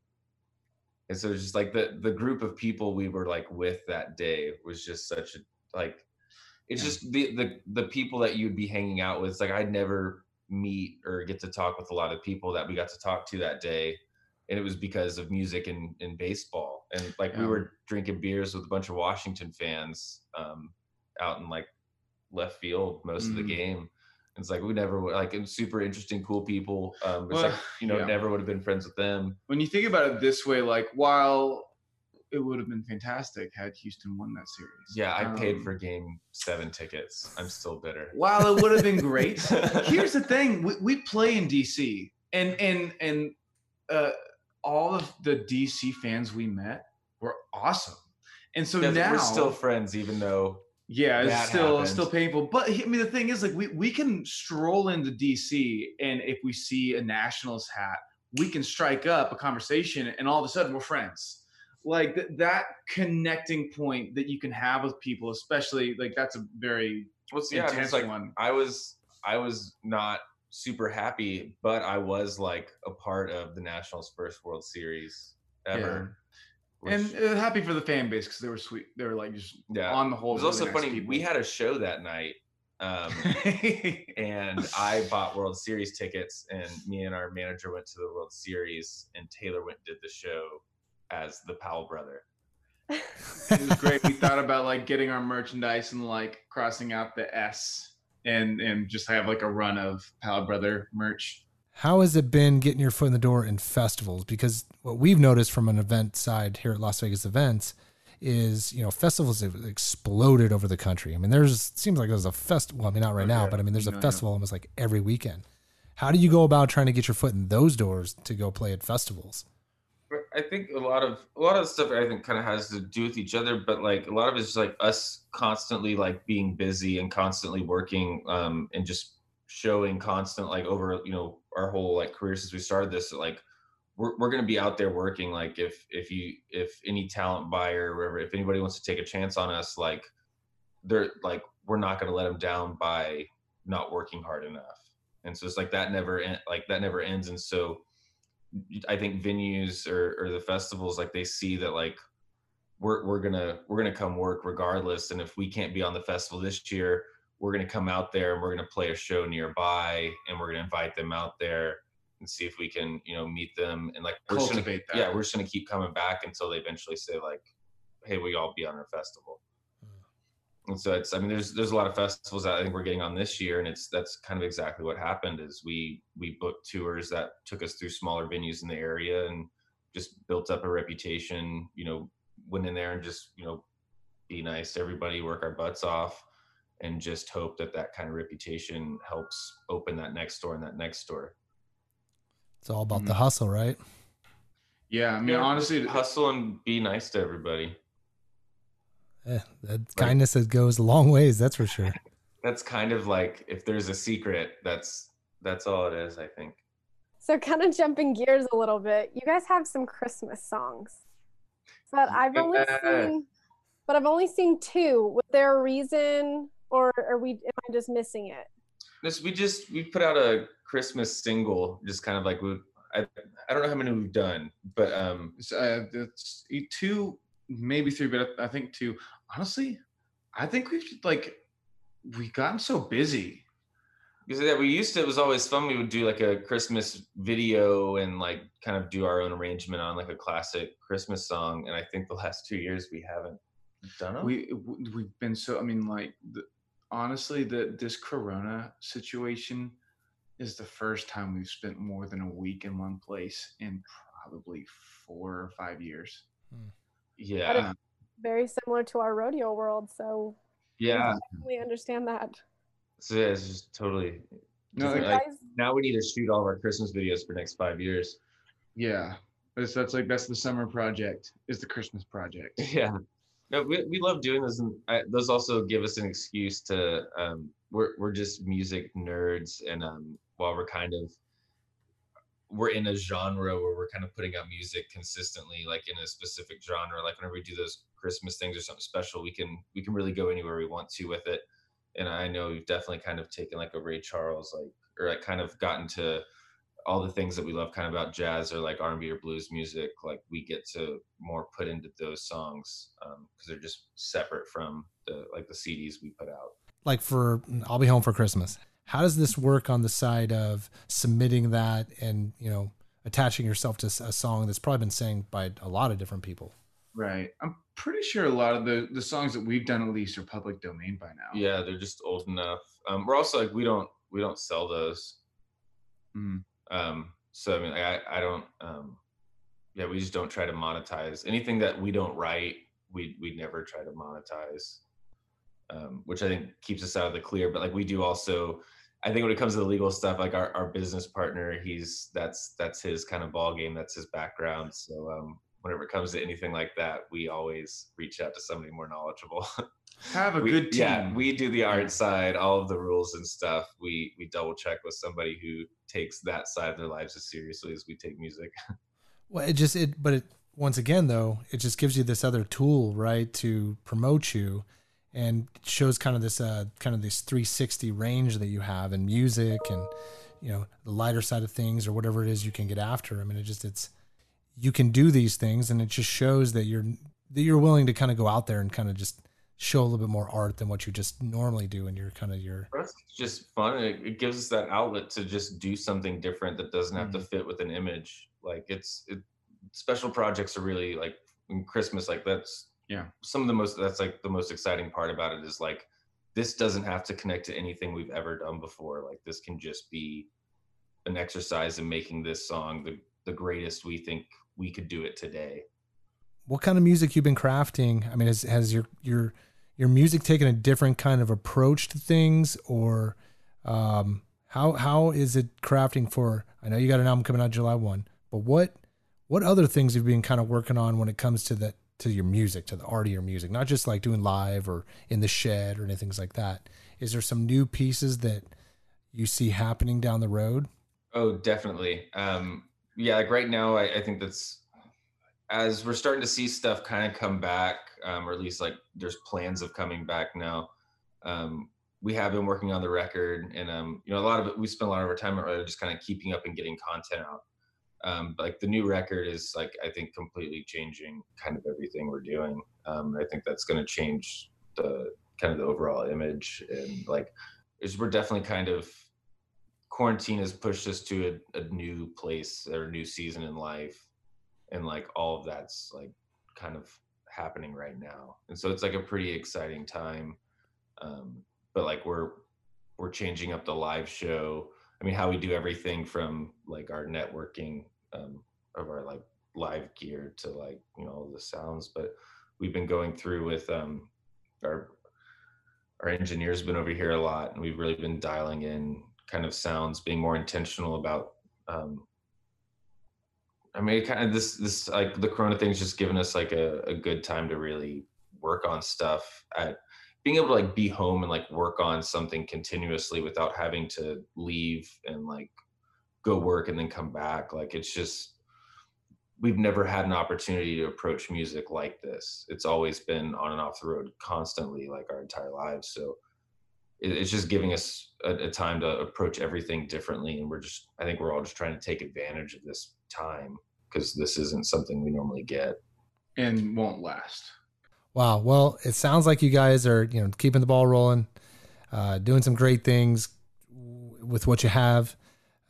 S6: and so it's just like the the group of people we were like with that day was just such a like it's just the the the people that you'd be hanging out with. It's like I'd never meet or get to talk with a lot of people that we got to talk to that day. And it was because of music and, and baseball. And like yeah. we were drinking beers with a bunch of Washington fans um, out in like left field most mm. of the mm. game it's like we never like super interesting, cool people. Um, it's well, like you know, yeah. never would have been friends with them.
S7: When you think about it this way, like while it would have been fantastic had Houston won that series.
S6: Yeah, I um, paid for game seven tickets. I'm still bitter.
S7: While it would have been great, here's the thing: we, we play in DC, and and and uh, all of the DC fans we met were awesome. And so now
S6: we're still friends, even though
S7: yeah, it's still happened. still painful. But I mean, the thing is, like, we we can stroll into DC, and if we see a Nationals hat, we can strike up a conversation, and all of a sudden we're friends. Like th- that connecting point that you can have with people, especially like that's a very
S6: well, yeah, intense like, one. I was I was not super happy, but I was like a part of the Nationals' first World Series ever.
S7: Which, and uh, happy for the fan base because they were sweet. They were like just yeah. on the whole.
S6: It was really also nice funny. People. We had a show that night, um, and I bought World Series tickets, and me and our manager went to the World Series, and Taylor went and did the show as the Powell brother.
S7: it was great. We thought about like getting our merchandise and like crossing out the S and and just have like a run of Powell brother merch.
S1: How has it been getting your foot in the door in festivals? Because what we've noticed from an event side here at Las Vegas Events is, you know, festivals have exploded over the country. I mean, there's seems like there's a festival. Well, I mean, not right oh, now, but I mean, there's a oh, festival almost like every weekend. How do you go about trying to get your foot in those doors to go play at festivals?
S6: I think a lot of a lot of stuff I think kind of has to do with each other, but like a lot of it's just like us constantly like being busy and constantly working um, and just showing constant like over you know our whole like career since we started this like we're, we're going to be out there working like if if you if any talent buyer or whatever if anybody wants to take a chance on us like they're like we're not going to let them down by not working hard enough. And so it's like that never like that never ends. And so i think venues or, or the festivals like they see that like we're, we're gonna we're gonna come work regardless and if we can't be on the festival this year we're to come out there and we're to play a show nearby and we're to invite them out there and see if we can you know meet them and like
S7: we're
S6: Cultivate
S7: gonna,
S6: that. yeah we're just to keep coming back until they eventually say like hey we all be on our festival. And so it's i mean there's there's a lot of festivals that i think we're getting on this year and it's that's kind of exactly what happened is we we booked tours that took us through smaller venues in the area and just built up a reputation you know went in there and just you know be nice to everybody, work our butts off, and just hope that that kind of reputation helps open that next door and that next door.
S1: It's all about the mm-hmm. hustle, right?
S7: Yeah, I mean, honestly,
S6: hustle and be nice to everybody.
S1: Yeah, that kindness that goes a long ways. That's for sure.
S6: That's kind of like if there's a secret, that's that's all it is. I think.
S2: So, kind of jumping gears a little bit, you guys have some Christmas songs, but I've only
S6: Yeah.
S2: seen, but I've only seen two. Was there a reason, or are we? Am I just missing it?
S6: This we just we put out a Christmas single, just kind of like we. I I don't know how many we've done, but um,
S7: It's, uh, it's two, maybe three, but I think two. Honestly, I think we've like we've gotten so busy.
S6: because yeah, we used to. It was always fun. We would do like a Christmas video and like kind of do our own arrangement on like a classic Christmas song. And I think the last two years we haven't done them.
S7: We we've been so. I mean, like the, honestly, the this Corona situation is the first time we've spent more than a week in one place in probably four or five years. Hmm.
S6: Yeah,
S2: But it's very similar to our rodeo world, so
S6: yeah.
S2: we understand that.
S6: So yeah, it's just totally.
S7: No,
S6: different.
S2: You
S6: Like,
S2: guys,
S6: now we need to shoot all of our Christmas videos for next five years.
S7: Yeah, that's, that's like that's the summer project. Is the Christmas project.
S6: Yeah. No, we, we love doing this, and I, those also give us an excuse to. Um, we're we're just music nerds, and um, while we're kind of we're in a genre where we're kind of putting out music consistently, like in a specific genre. Like whenever we do those Christmas things or something special, we can we can really go anywhere we want to with it. And I know we've definitely kind of taken like a Ray Charles, like or like kind of gotten to all the things that we love kind of about jazz or like r&b or blues music like we get to more put into those songs um, because they're just separate from the like the cds we put out
S1: Like for I'll be home for Christmas. How does this work on the side of submitting that and you know attaching yourself to a song that's probably been sang by a lot of different people?
S7: Right. I'm pretty sure a lot of the the songs that we've done at least are public domain by now.
S6: yeah they're just old enough um, we're also like we don't we don't sell those
S7: Mm.
S6: um, so i mean I, I don't um, yeah we just don't try to monetize anything that we don't write we we never try to monetize um, which i think keeps us out of the clear but like we do also i think when it comes to the legal stuff like our, our business partner he's that's that's his kind of ball game that's his background so um, whenever it comes to anything like that we always reach out to somebody more knowledgeable
S7: Have a
S6: we,
S7: good team.
S6: Yeah, we do the art side, all of the rules and stuff. We we double check with somebody who takes that side of their lives as seriously as we take music.
S1: Well, it just it, but it once again though, it just gives you this other tool, right, to promote you, and shows kind of this uh kind of this 360 range that you have in music and you know the lighter side of things or whatever it is you can get after. I mean, it just it's you can do these things, and it just shows that you're that you're willing to kind of go out there and kind of just show a little bit more art than what you just normally do in your kind of your
S6: it's just fun. It, it gives us that outlet to just do something different that doesn't have to
S7: Mm-hmm.
S6: fit with an image. Like it's it, special projects are really like in Christmas. Like that's
S7: Yeah.
S6: some of the most. That's like the most exciting part about it is like this doesn't have to connect to anything we've ever done before. Like this can just be an exercise in making this song the the greatest we think we could do it today.
S1: what kind of music you've been crafting i mean has, has your your your music taken a different kind of approach to things or um how how is it crafting for i know you got an album coming out july 1 but what what other things have you been kind of working on when it comes to the to your music to the art of your music not just like doing live or in the shed or anything like that is there some new pieces that you see happening down the road
S6: Oh, definitely. Um, yeah, like right now, I, I think that's as we're starting to see stuff kind of come back, um, or at least like there's plans of coming back now. Um, we have been working on the record, and um, you know, a lot of it. We spend a lot of our time just kind of keeping up and getting content out. Um, like the new record is like I think completely changing kind of everything we're doing. Um, I think that's going to change the kind of the overall image and like we're definitely kind of quarantine has pushed us to a, a new place or a new season in life. And like all of that's like kind of happening right now. And so it's like a pretty exciting time. Um but like we're we're changing up the live show. I mean how we do everything from like our networking um of our like live gear to like you know the sounds but we've been going through with um our our engineer's been over here a lot, and we've really been dialing in kind of sounds, being more intentional about. Um, I mean, kind of this this like the Corona thing's just given us like a, a good time to really work on stuff at being able to like be home and like work on something continuously without having to leave and like go work and then come back like it's just we've never had an opportunity to approach music like this it's always been on and off the road constantly like our entire lives so it, it's just giving us a, a time to approach everything differently and we're just i think we're all just trying to take advantage of this time because this isn't something we normally get
S7: and won't last.
S1: Wow. Well, it sounds like you guys are, you know, keeping the ball rolling, uh, doing some great things with what you have.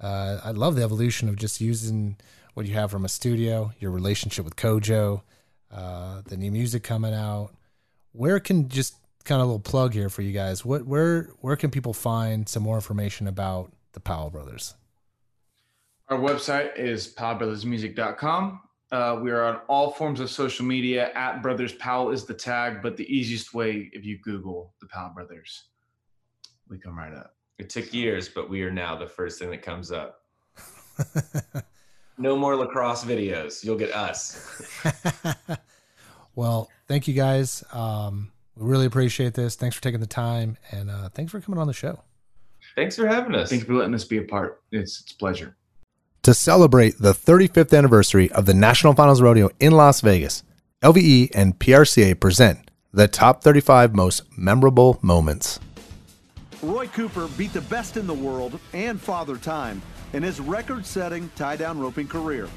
S1: Uh, I love the evolution of just using what you have from a studio, your relationship with CoJo, uh, the new music coming out. Where can just kind of a little plug here for you guys? What where where can people find some more information about the Powell Brothers?
S7: Our website is powellbrothersmusic.com. Uh, we are on all forms of social media. At Brothers Powell is the tag, but the easiest way if you Google the Powell Brothers, we come right up.
S6: It took years, but we are now the first thing that comes up. no more lacrosse videos. You'll get us.
S1: well, thank you guys. Um, we really appreciate this. Thanks for taking the time, and uh, thanks for coming on the show.
S6: Thanks for having us.
S7: Thanks for letting us be a part. It's it's a pleasure.
S1: To celebrate the 35th anniversary of the National Finals Rodeo in Las Vegas, LVE and PRCA present the top 35 most memorable moments.
S9: Roy Cooper beat the best in the world and Father Time in his record setting tie down roping career.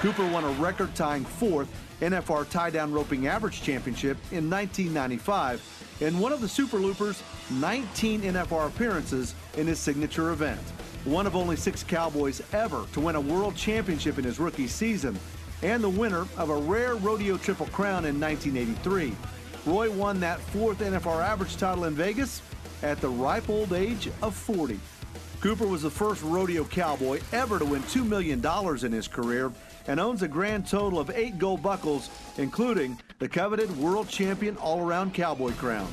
S9: Cooper won a record tying fourth NFR tie down roping average championship in 1995 and one of the Super Loopers' 19 NFR appearances in his signature event. One of only six Cowboys ever to win a world championship in his rookie season, and the winner of a rare rodeo triple crown in 1983. Roy won that fourth NFR average title in Vegas at the ripe old age of 40. Cooper was the first rodeo cowboy ever to win $2 million in his career and owns a grand total of eight gold buckles, including the coveted world champion all around cowboy crown.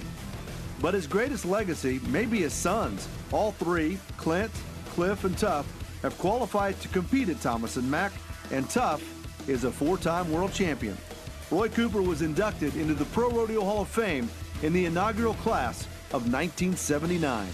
S9: But his greatest legacy may be his sons. All three, Clint, Cliff, and Tuff, have qualified to compete at Thomas and Mack, and Tuff is a four time world champion. Roy Cooper was inducted into the Pro Rodeo Hall of Fame in the inaugural class of 1979.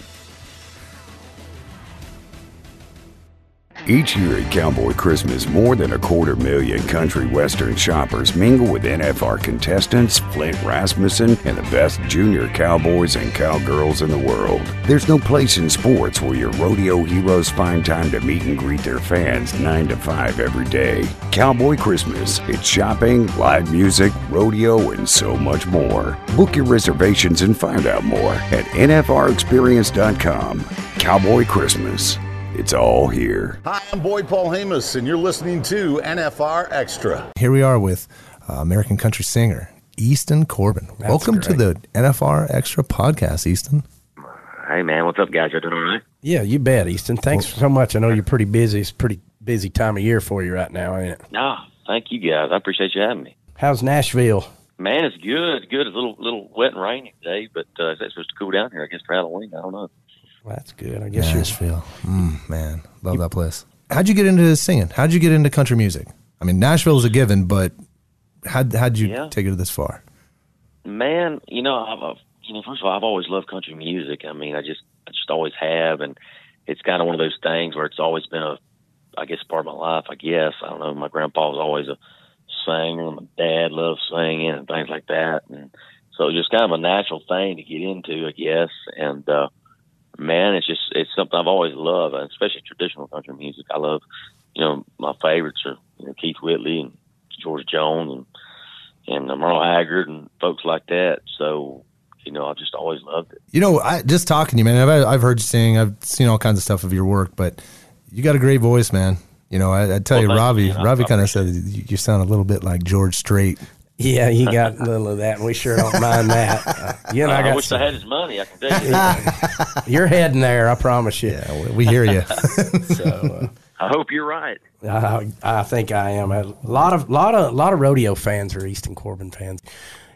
S4: Each year at Cowboy Christmas, more than a quarter million country western shoppers mingle with NFR contestants Flint Rasmussen and the best junior cowboys and cowgirls in the world. There's no place in sports where your rodeo heroes find time to meet and greet their fans 9 to 5 every day. Cowboy Christmas. It's shopping, live music, rodeo, and so much more. Book your reservations and find out more at NFRExperience.com. Cowboy Christmas. It's all here.
S3: Hi, I'm Boyd Polhamus, and you're listening to NFR Extra.
S1: Here we are with uh, American country singer Easton Corbin.
S10: That's
S1: Welcome to the NFR Extra podcast, Easton.
S10: Hey man, what's up, guys? You're doing all right?
S11: Yeah, you bet, Easton. Thanks so much. I know you're pretty busy. It's a pretty busy time of year for you right now, ain't it?
S10: No, thank you guys. I appreciate you having me.
S11: How's Nashville?
S10: Man, it's good. Good. It's a little little wet and rainy today, but uh, it's supposed to cool down here. I guess for Halloween. I don't know.
S11: Well, that's good. I guess you're
S1: Nashville. Mm, man, love that place. How'd you get into singing? How'd you get into country music? I mean, Nashville's a given, but how'd, how'd you
S10: Yeah.
S1: take it this far?
S10: Man, you know, I've, I've you know, first of all, I've always loved country music. I mean, I just I just always have, and it's kind of one of those things where it's always been a, I guess, part of my life. I guess I don't know. My grandpa was always a singer. My dad loved singing and things like that, and so it was just kind of a natural thing to get into, I guess. And uh, man, it's just it's something I've always loved, especially traditional country music. I love, you know, my favorites are you know, Keith Whitley and George Jones and and uh, Merle Haggard and folks like that. So, you know, I've just always loved it.
S1: You know, I just talking to you, man. I've, I've heard you sing. I've seen all kinds of stuff of your work, but you got a great voice, man. You know, I, I tell
S10: Well,
S1: you, Robbie,
S10: you,
S1: Robbie kind of said you, you sound a little bit like George Strait.
S11: Yeah, you got a little of that, and we sure don't mind that. Uh, you and I,
S10: I,
S11: got
S10: wish
S11: some-
S10: I had his money. I can tell you.
S11: You're heading there, I promise you.
S1: Yeah, we, we hear you.
S11: So, uh,
S10: I hope you're right.
S11: I, I think I am. A lot of lot of lot of rodeo fans are Easton Corbin fans.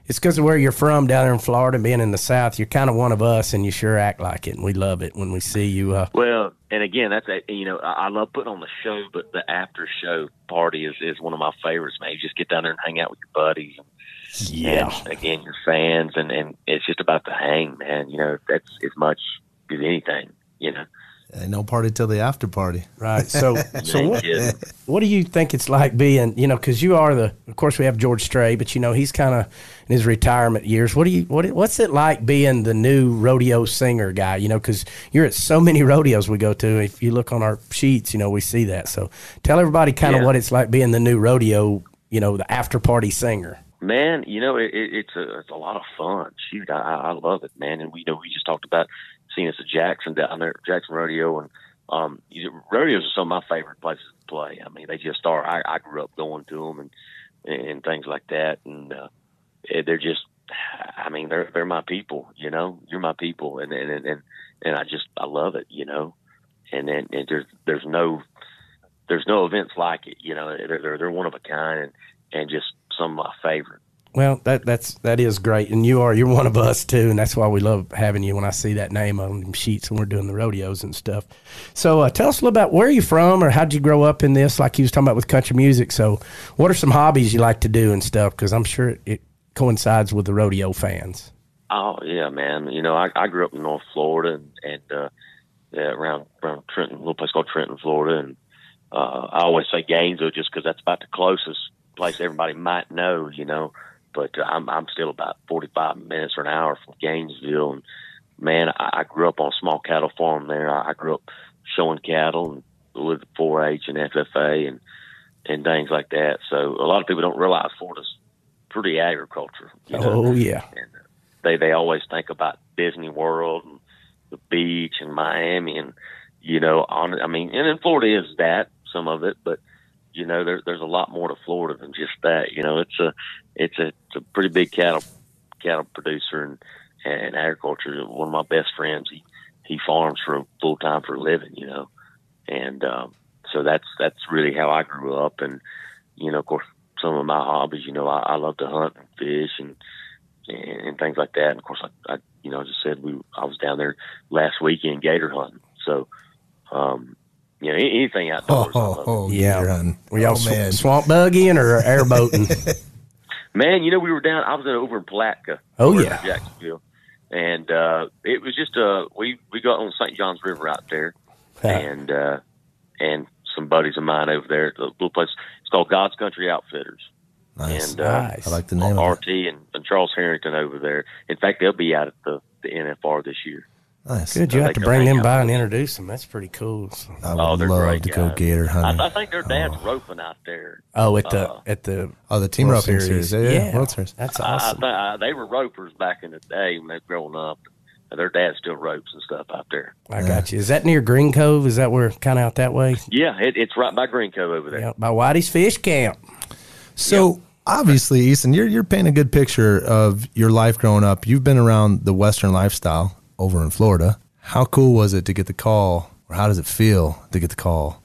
S11: It's because of where you're from down there in Florida, being in the South. You're kind of one of us, and you sure act like it. And we love it when we see you. Uh,
S10: Well, and again, that's a, you know I I love putting on the show, but the after show party is is one of my favorites. Man, you just get down there and hang out with your buddies.
S11: Yeah.
S10: And again, your fans, and and it's just about the hang, man. You know, that's as much as anything. You know.
S1: Ain't no party till the after party.
S11: Right. So, so what, what do you think it's like being, you know, because you are the, of course, we have George Strait, but you know, he's kind of in his retirement years. What do you, what, what's it like being the new rodeo singer guy? You know, because you're at so many rodeos we go to. If you look on our sheets, you know, we see that. So, tell everybody kind of
S10: Yeah.
S11: what it's like being the new rodeo, you know, the after party singer.
S10: Man, you know it, it, it's a it's a lot of fun. Shoot, I, I love it, man. And we you know we just talked about seeing us at Jackson down there, Jackson Rodeo, and um, you know, rodeos are some of my favorite places to play. I mean, they just are. I, I grew up going to them and and things like that, and uh, they're just. I mean, they're they're my people. You know, you're my people, and and and and I just I love it. You know, and then and there's there's no there's no events like it. You know, they're they're, they're one of a kind, and and just some of my favorite.
S11: Well, that that's that is great, and you are you're one of us too, and that's why we love having you. When I see that name on sheets when we're doing the rodeos and stuff. So, uh, tell us a little about where you're from, or how'd you grow up in this? Like you was talking about with country music. So, what are some hobbies you like to do and stuff? Because I'm sure it coincides with the rodeo fans.
S10: Oh yeah, man. You know, I, I grew up in North Florida and, and uh, yeah, around around Trenton, a little place called Trenton, Florida, and uh, I always say Gainesville just because that's about the closest place everybody might know. You know, but uh, I'm I'm still about 45 minutes or an hour from Gainesville, and man, I, I grew up on a small cattle farm there. I, I grew up showing cattle and with 4-H and FFA and and things like that. So a lot of people don't realize Florida's pretty agriculture. You know?
S11: Oh yeah,
S10: they they always think about Disney World and the beach and Miami and you know on I mean and in Florida is that some of it but you know there, there's a lot more to Florida than just that you know it's a it's a it's a pretty big cattle cattle producer and and agriculture one of my best friends he he farms for full time for a living you know and um so that's that's really how I grew up and you know of course some of my hobbies you know I, I love to hunt and fish and and, and things like that. And of course, I, I you know, I just said we I was down there last weekend gator hunting. So, um, you know, anything outdoors. I love.
S1: oh,
S11: yeah.
S1: you're on.
S11: Were y'all
S1: oh,
S11: sw-
S1: man.
S11: swamp buggying or airboating?
S10: Man, you know, we were down. I was in, over in Palatka.
S11: Oh, yeah.
S10: Jacksonville, and uh, it was just uh, we we got on St. John's River out there, and uh, and some buddies of mine over there at the little place. It's called God's Country Outfitters.
S1: Nice.
S10: And uh,
S1: I like the name of it.
S10: RT and, and Charles Harrington over there. In fact, they'll be out at the, the NFR this year.
S1: Nice.
S11: Good, you
S10: So
S11: have to bring them by and introduce them. That's pretty cool. So-
S1: I would
S10: Oh,
S1: love
S10: great
S1: to go
S10: guys.
S1: gator hunting.
S10: I, I think their dad's roping out there.
S11: Oh, at the
S10: Uh,
S11: at the
S1: oh, the team
S11: World
S1: roping series. Yeah, yeah, World Series.
S11: That's
S10: I, I
S11: awesome.
S10: I, they were ropers back in the day when they were growing up. And their dad still ropes and stuff out there.
S11: I got you. Is that near Green Cove? Is that where kind of out that way?
S10: Yeah, it, it's right by Green Cove over there.
S11: Yeah, by Whitey's Fish Camp.
S1: So obviously, Easton, you're you're painting a good picture of your life growing up. You've been around the Western lifestyle over in Florida. How cool was it to get the call, or how does it feel to get the call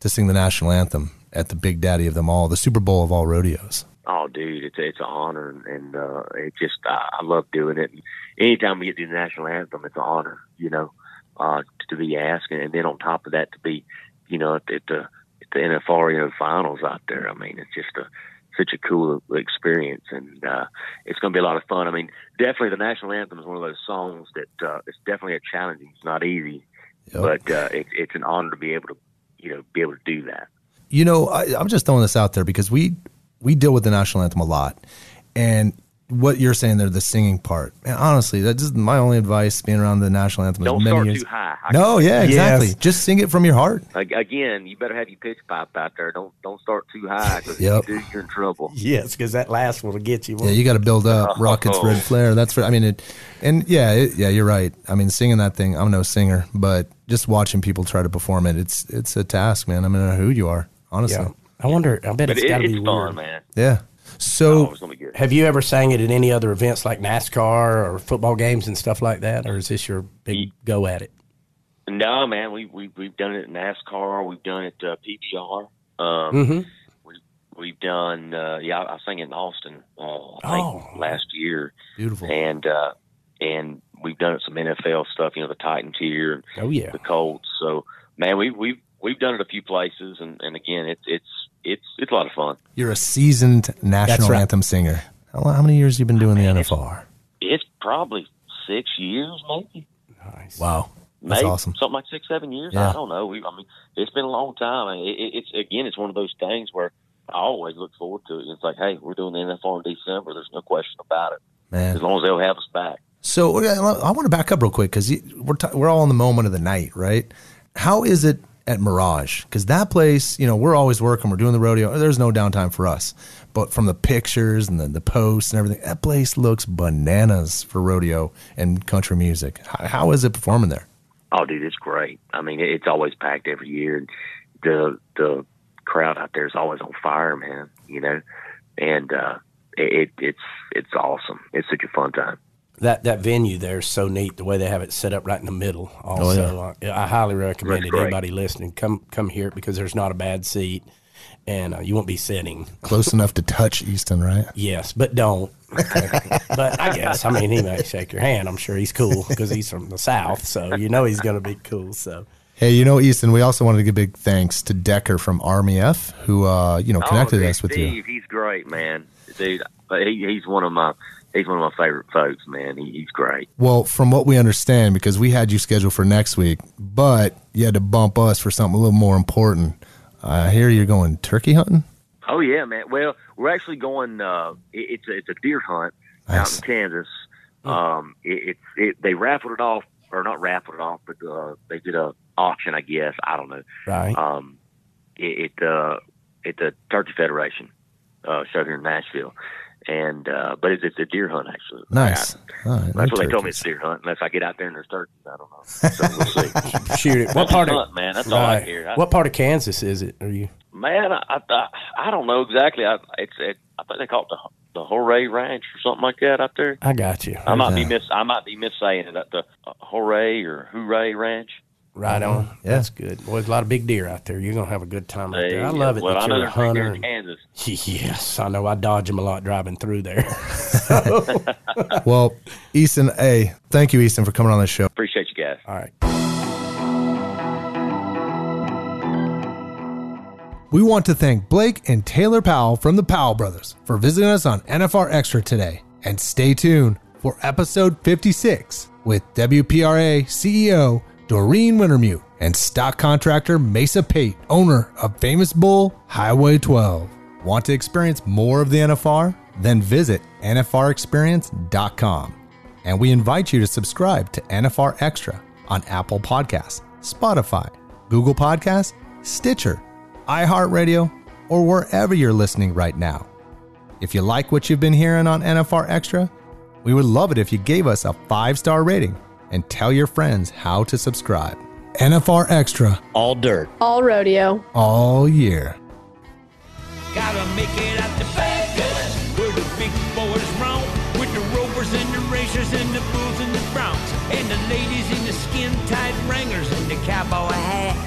S1: to sing the national anthem at the Big Daddy of them all, the Super Bowl of all rodeos?
S10: Oh, dude, it's it's an honor, and, and uh, it just I, I love doing it. And anytime we get to the national anthem, it's an honor, you know, uh, to be asked, and then on top of that, to be, you know, at, at the at the NFR you know, finals out there. I mean, it's just a such a cool experience, and uh, it's going to be a lot of fun. I mean, definitely the national anthem is one of those songs that uh, it's definitely a challenge. It's not easy, but uh, it, it's an honor to be able to, you know, be able to do that.
S1: You know, I, I'm just throwing this out there because we we deal with the national anthem a lot, and what you're saying there, the singing part. Man, honestly, that's just my only advice being around the national anthem. as
S10: Don't
S1: many
S10: start
S1: years.
S10: too high. I
S1: No, yeah, exactly. Just sing it from your heart.
S10: Again, you better have your pitch pipe out there. Don't don't start too high because
S1: Yep.
S10: you do, you're in trouble.
S11: Yes, because that last one will get you.
S1: Yeah, you got to build up rockets, red flare. That's for. I mean, it, and yeah, it, yeah, you're right. I mean, singing that thing. I'm no singer, but just watching people try to perform it, it's it's a task, man. I mean, I don't know who you are, honestly.
S11: Yeah. I wonder. I bet
S10: But
S11: it's
S10: it,
S11: got to
S10: it's
S11: be
S10: fun,
S11: weird.
S10: man.
S1: Yeah. So,
S10: it's gonna be good.
S11: Have you ever sang it at any other events like NASCAR or football games and stuff like that, or is this your big go at it?
S10: No, man, we we we've done it at NASCAR. We've done it uh, PBR. Um,
S11: Mm-hmm.
S10: We've done, uh, yeah, I sang it in Austin uh, I think
S11: Oh.
S10: last year,
S1: Beautiful.
S10: and uh, and we've done some NFL stuff. You know, the Titans here, and
S11: Oh yeah.
S10: the Colts. So, man, we we've we've done it a few places, and, and again, it's it's it's it's a lot of fun.
S1: You're a seasoned national
S11: right.
S1: anthem singer. How, how many years have you been doing the NFR?
S10: It's probably six years, maybe,
S11: Nice.
S1: Wow, that's
S10: maybe
S1: awesome.
S10: something like six, seven years.
S1: Yeah.
S10: I don't know. We, I mean, it's been a long time. It, it, it's again, it's one of those things where I always look forward to it. It's like, hey, we're doing the NFR in December. There's no question about it.
S1: Man,
S10: As long as they'll have us back.
S1: So uh, I want to back up real quick because we're t- we're all in the moment of the night, right? How is it at Mirage? Because that place, you know, we're always working, we're doing the rodeo. There's no downtime for us. But from the pictures and the, the posts and everything, that place looks bananas for rodeo and country music. How, how is it performing there?
S10: Oh, dude, it's great. I mean, it's always packed every year. And the the crowd out there is always on fire, man. You know, and uh, it it's it's awesome. It's such a fun time.
S11: That that venue there is so neat. The way they have it set up right in the middle. Also,
S1: yeah.
S11: uh, I highly recommend
S10: That's
S11: it.
S10: great.
S11: Anybody listening, come come here because there's not a bad seat, and uh, you won't be sitting.
S1: Close enough to touch Easton, right?
S11: Yes, but don't. but I guess I mean he might shake your hand. I'm sure he's cool because he's from the south, so you know he's gonna be cool. So
S1: Hey, you know, Easton, we also wanted to give big thanks to Decker from Army F, who uh, you know connected
S10: oh,
S1: us with you.
S10: Steve, He's great, man. Dude, he, he's one of my he's one of my favorite folks, man. He, he's great.
S1: Well, from what we understand, because we had you scheduled for next week, but you had to bump us for something a little more important. I hear you're going turkey hunting.
S10: Oh yeah, man. Well, we're actually going. Uh, it, it's a, it's a deer hunt out in Kansas. Um, it, it, it they raffled it off, or not raffled it off, but uh, they did a auction, I guess. I don't know.
S11: right,
S10: Um, it, it uh, at the Turkey Federation uh, show here in Nashville, and uh, but it's, it's a deer hunt actually.
S1: Nice. All right,
S10: That's
S1: no
S10: what they told me. It's a deer hunt. Unless I get out there and there's turkeys, I don't know. So we'll see.
S11: shoot it. What
S10: That's
S11: part
S10: a
S11: of
S10: hunt, man? That's all I hear. I-
S11: What part of Kansas is it? Are you?
S10: Man, I, I I don't know exactly. I it's it, I think they call it the the Hooray Ranch or something like that out there.
S11: I got you.
S10: I might be
S1: that?
S10: miss I might be missaying it at the uh, Hooray or Hooray Ranch.
S11: Right on.
S1: Uh-huh. Yeah.
S11: That's good. Boy, there's a lot of big deer out there. You're gonna have a good time out there. I
S10: They-
S11: love it
S10: Well,
S11: that
S10: I
S11: you're a
S10: there's big
S11: hunter.
S10: in Kansas.
S11: Yes, I know. I dodge them a lot driving through there.
S1: Well, Easton, hey, thank you, Easton, for coming on the show.
S10: Appreciate you guys.
S11: All right.
S1: We want to thank Blake and Taylor Powell from the Powell Brothers for visiting us on NFR Extra today. And stay tuned for episode 56 with WPRA CEO Doreen Wintermute and stock contractor Mesa Pate, owner of Famous Bull Highway 12. Want to experience more of the NFR? Then visit NFRexperience.com. And we invite you to subscribe to NFR Extra on Apple Podcasts, Spotify, Google Podcasts, Stitcher, iHeartRadio, or wherever you're listening right now. If you like what you've been hearing on NFR Extra, we would love it if you gave us a five star rating and tell your friends how to subscribe. NFR Extra
S12: All dirt.
S2: All rodeo.
S1: all year.
S13: Gotta make it out to Vegas, where the big boys roam, with the rovers and the racers and the bulls and the broncs, and the ladies in the skin-tight wranglers and the cowboy hat.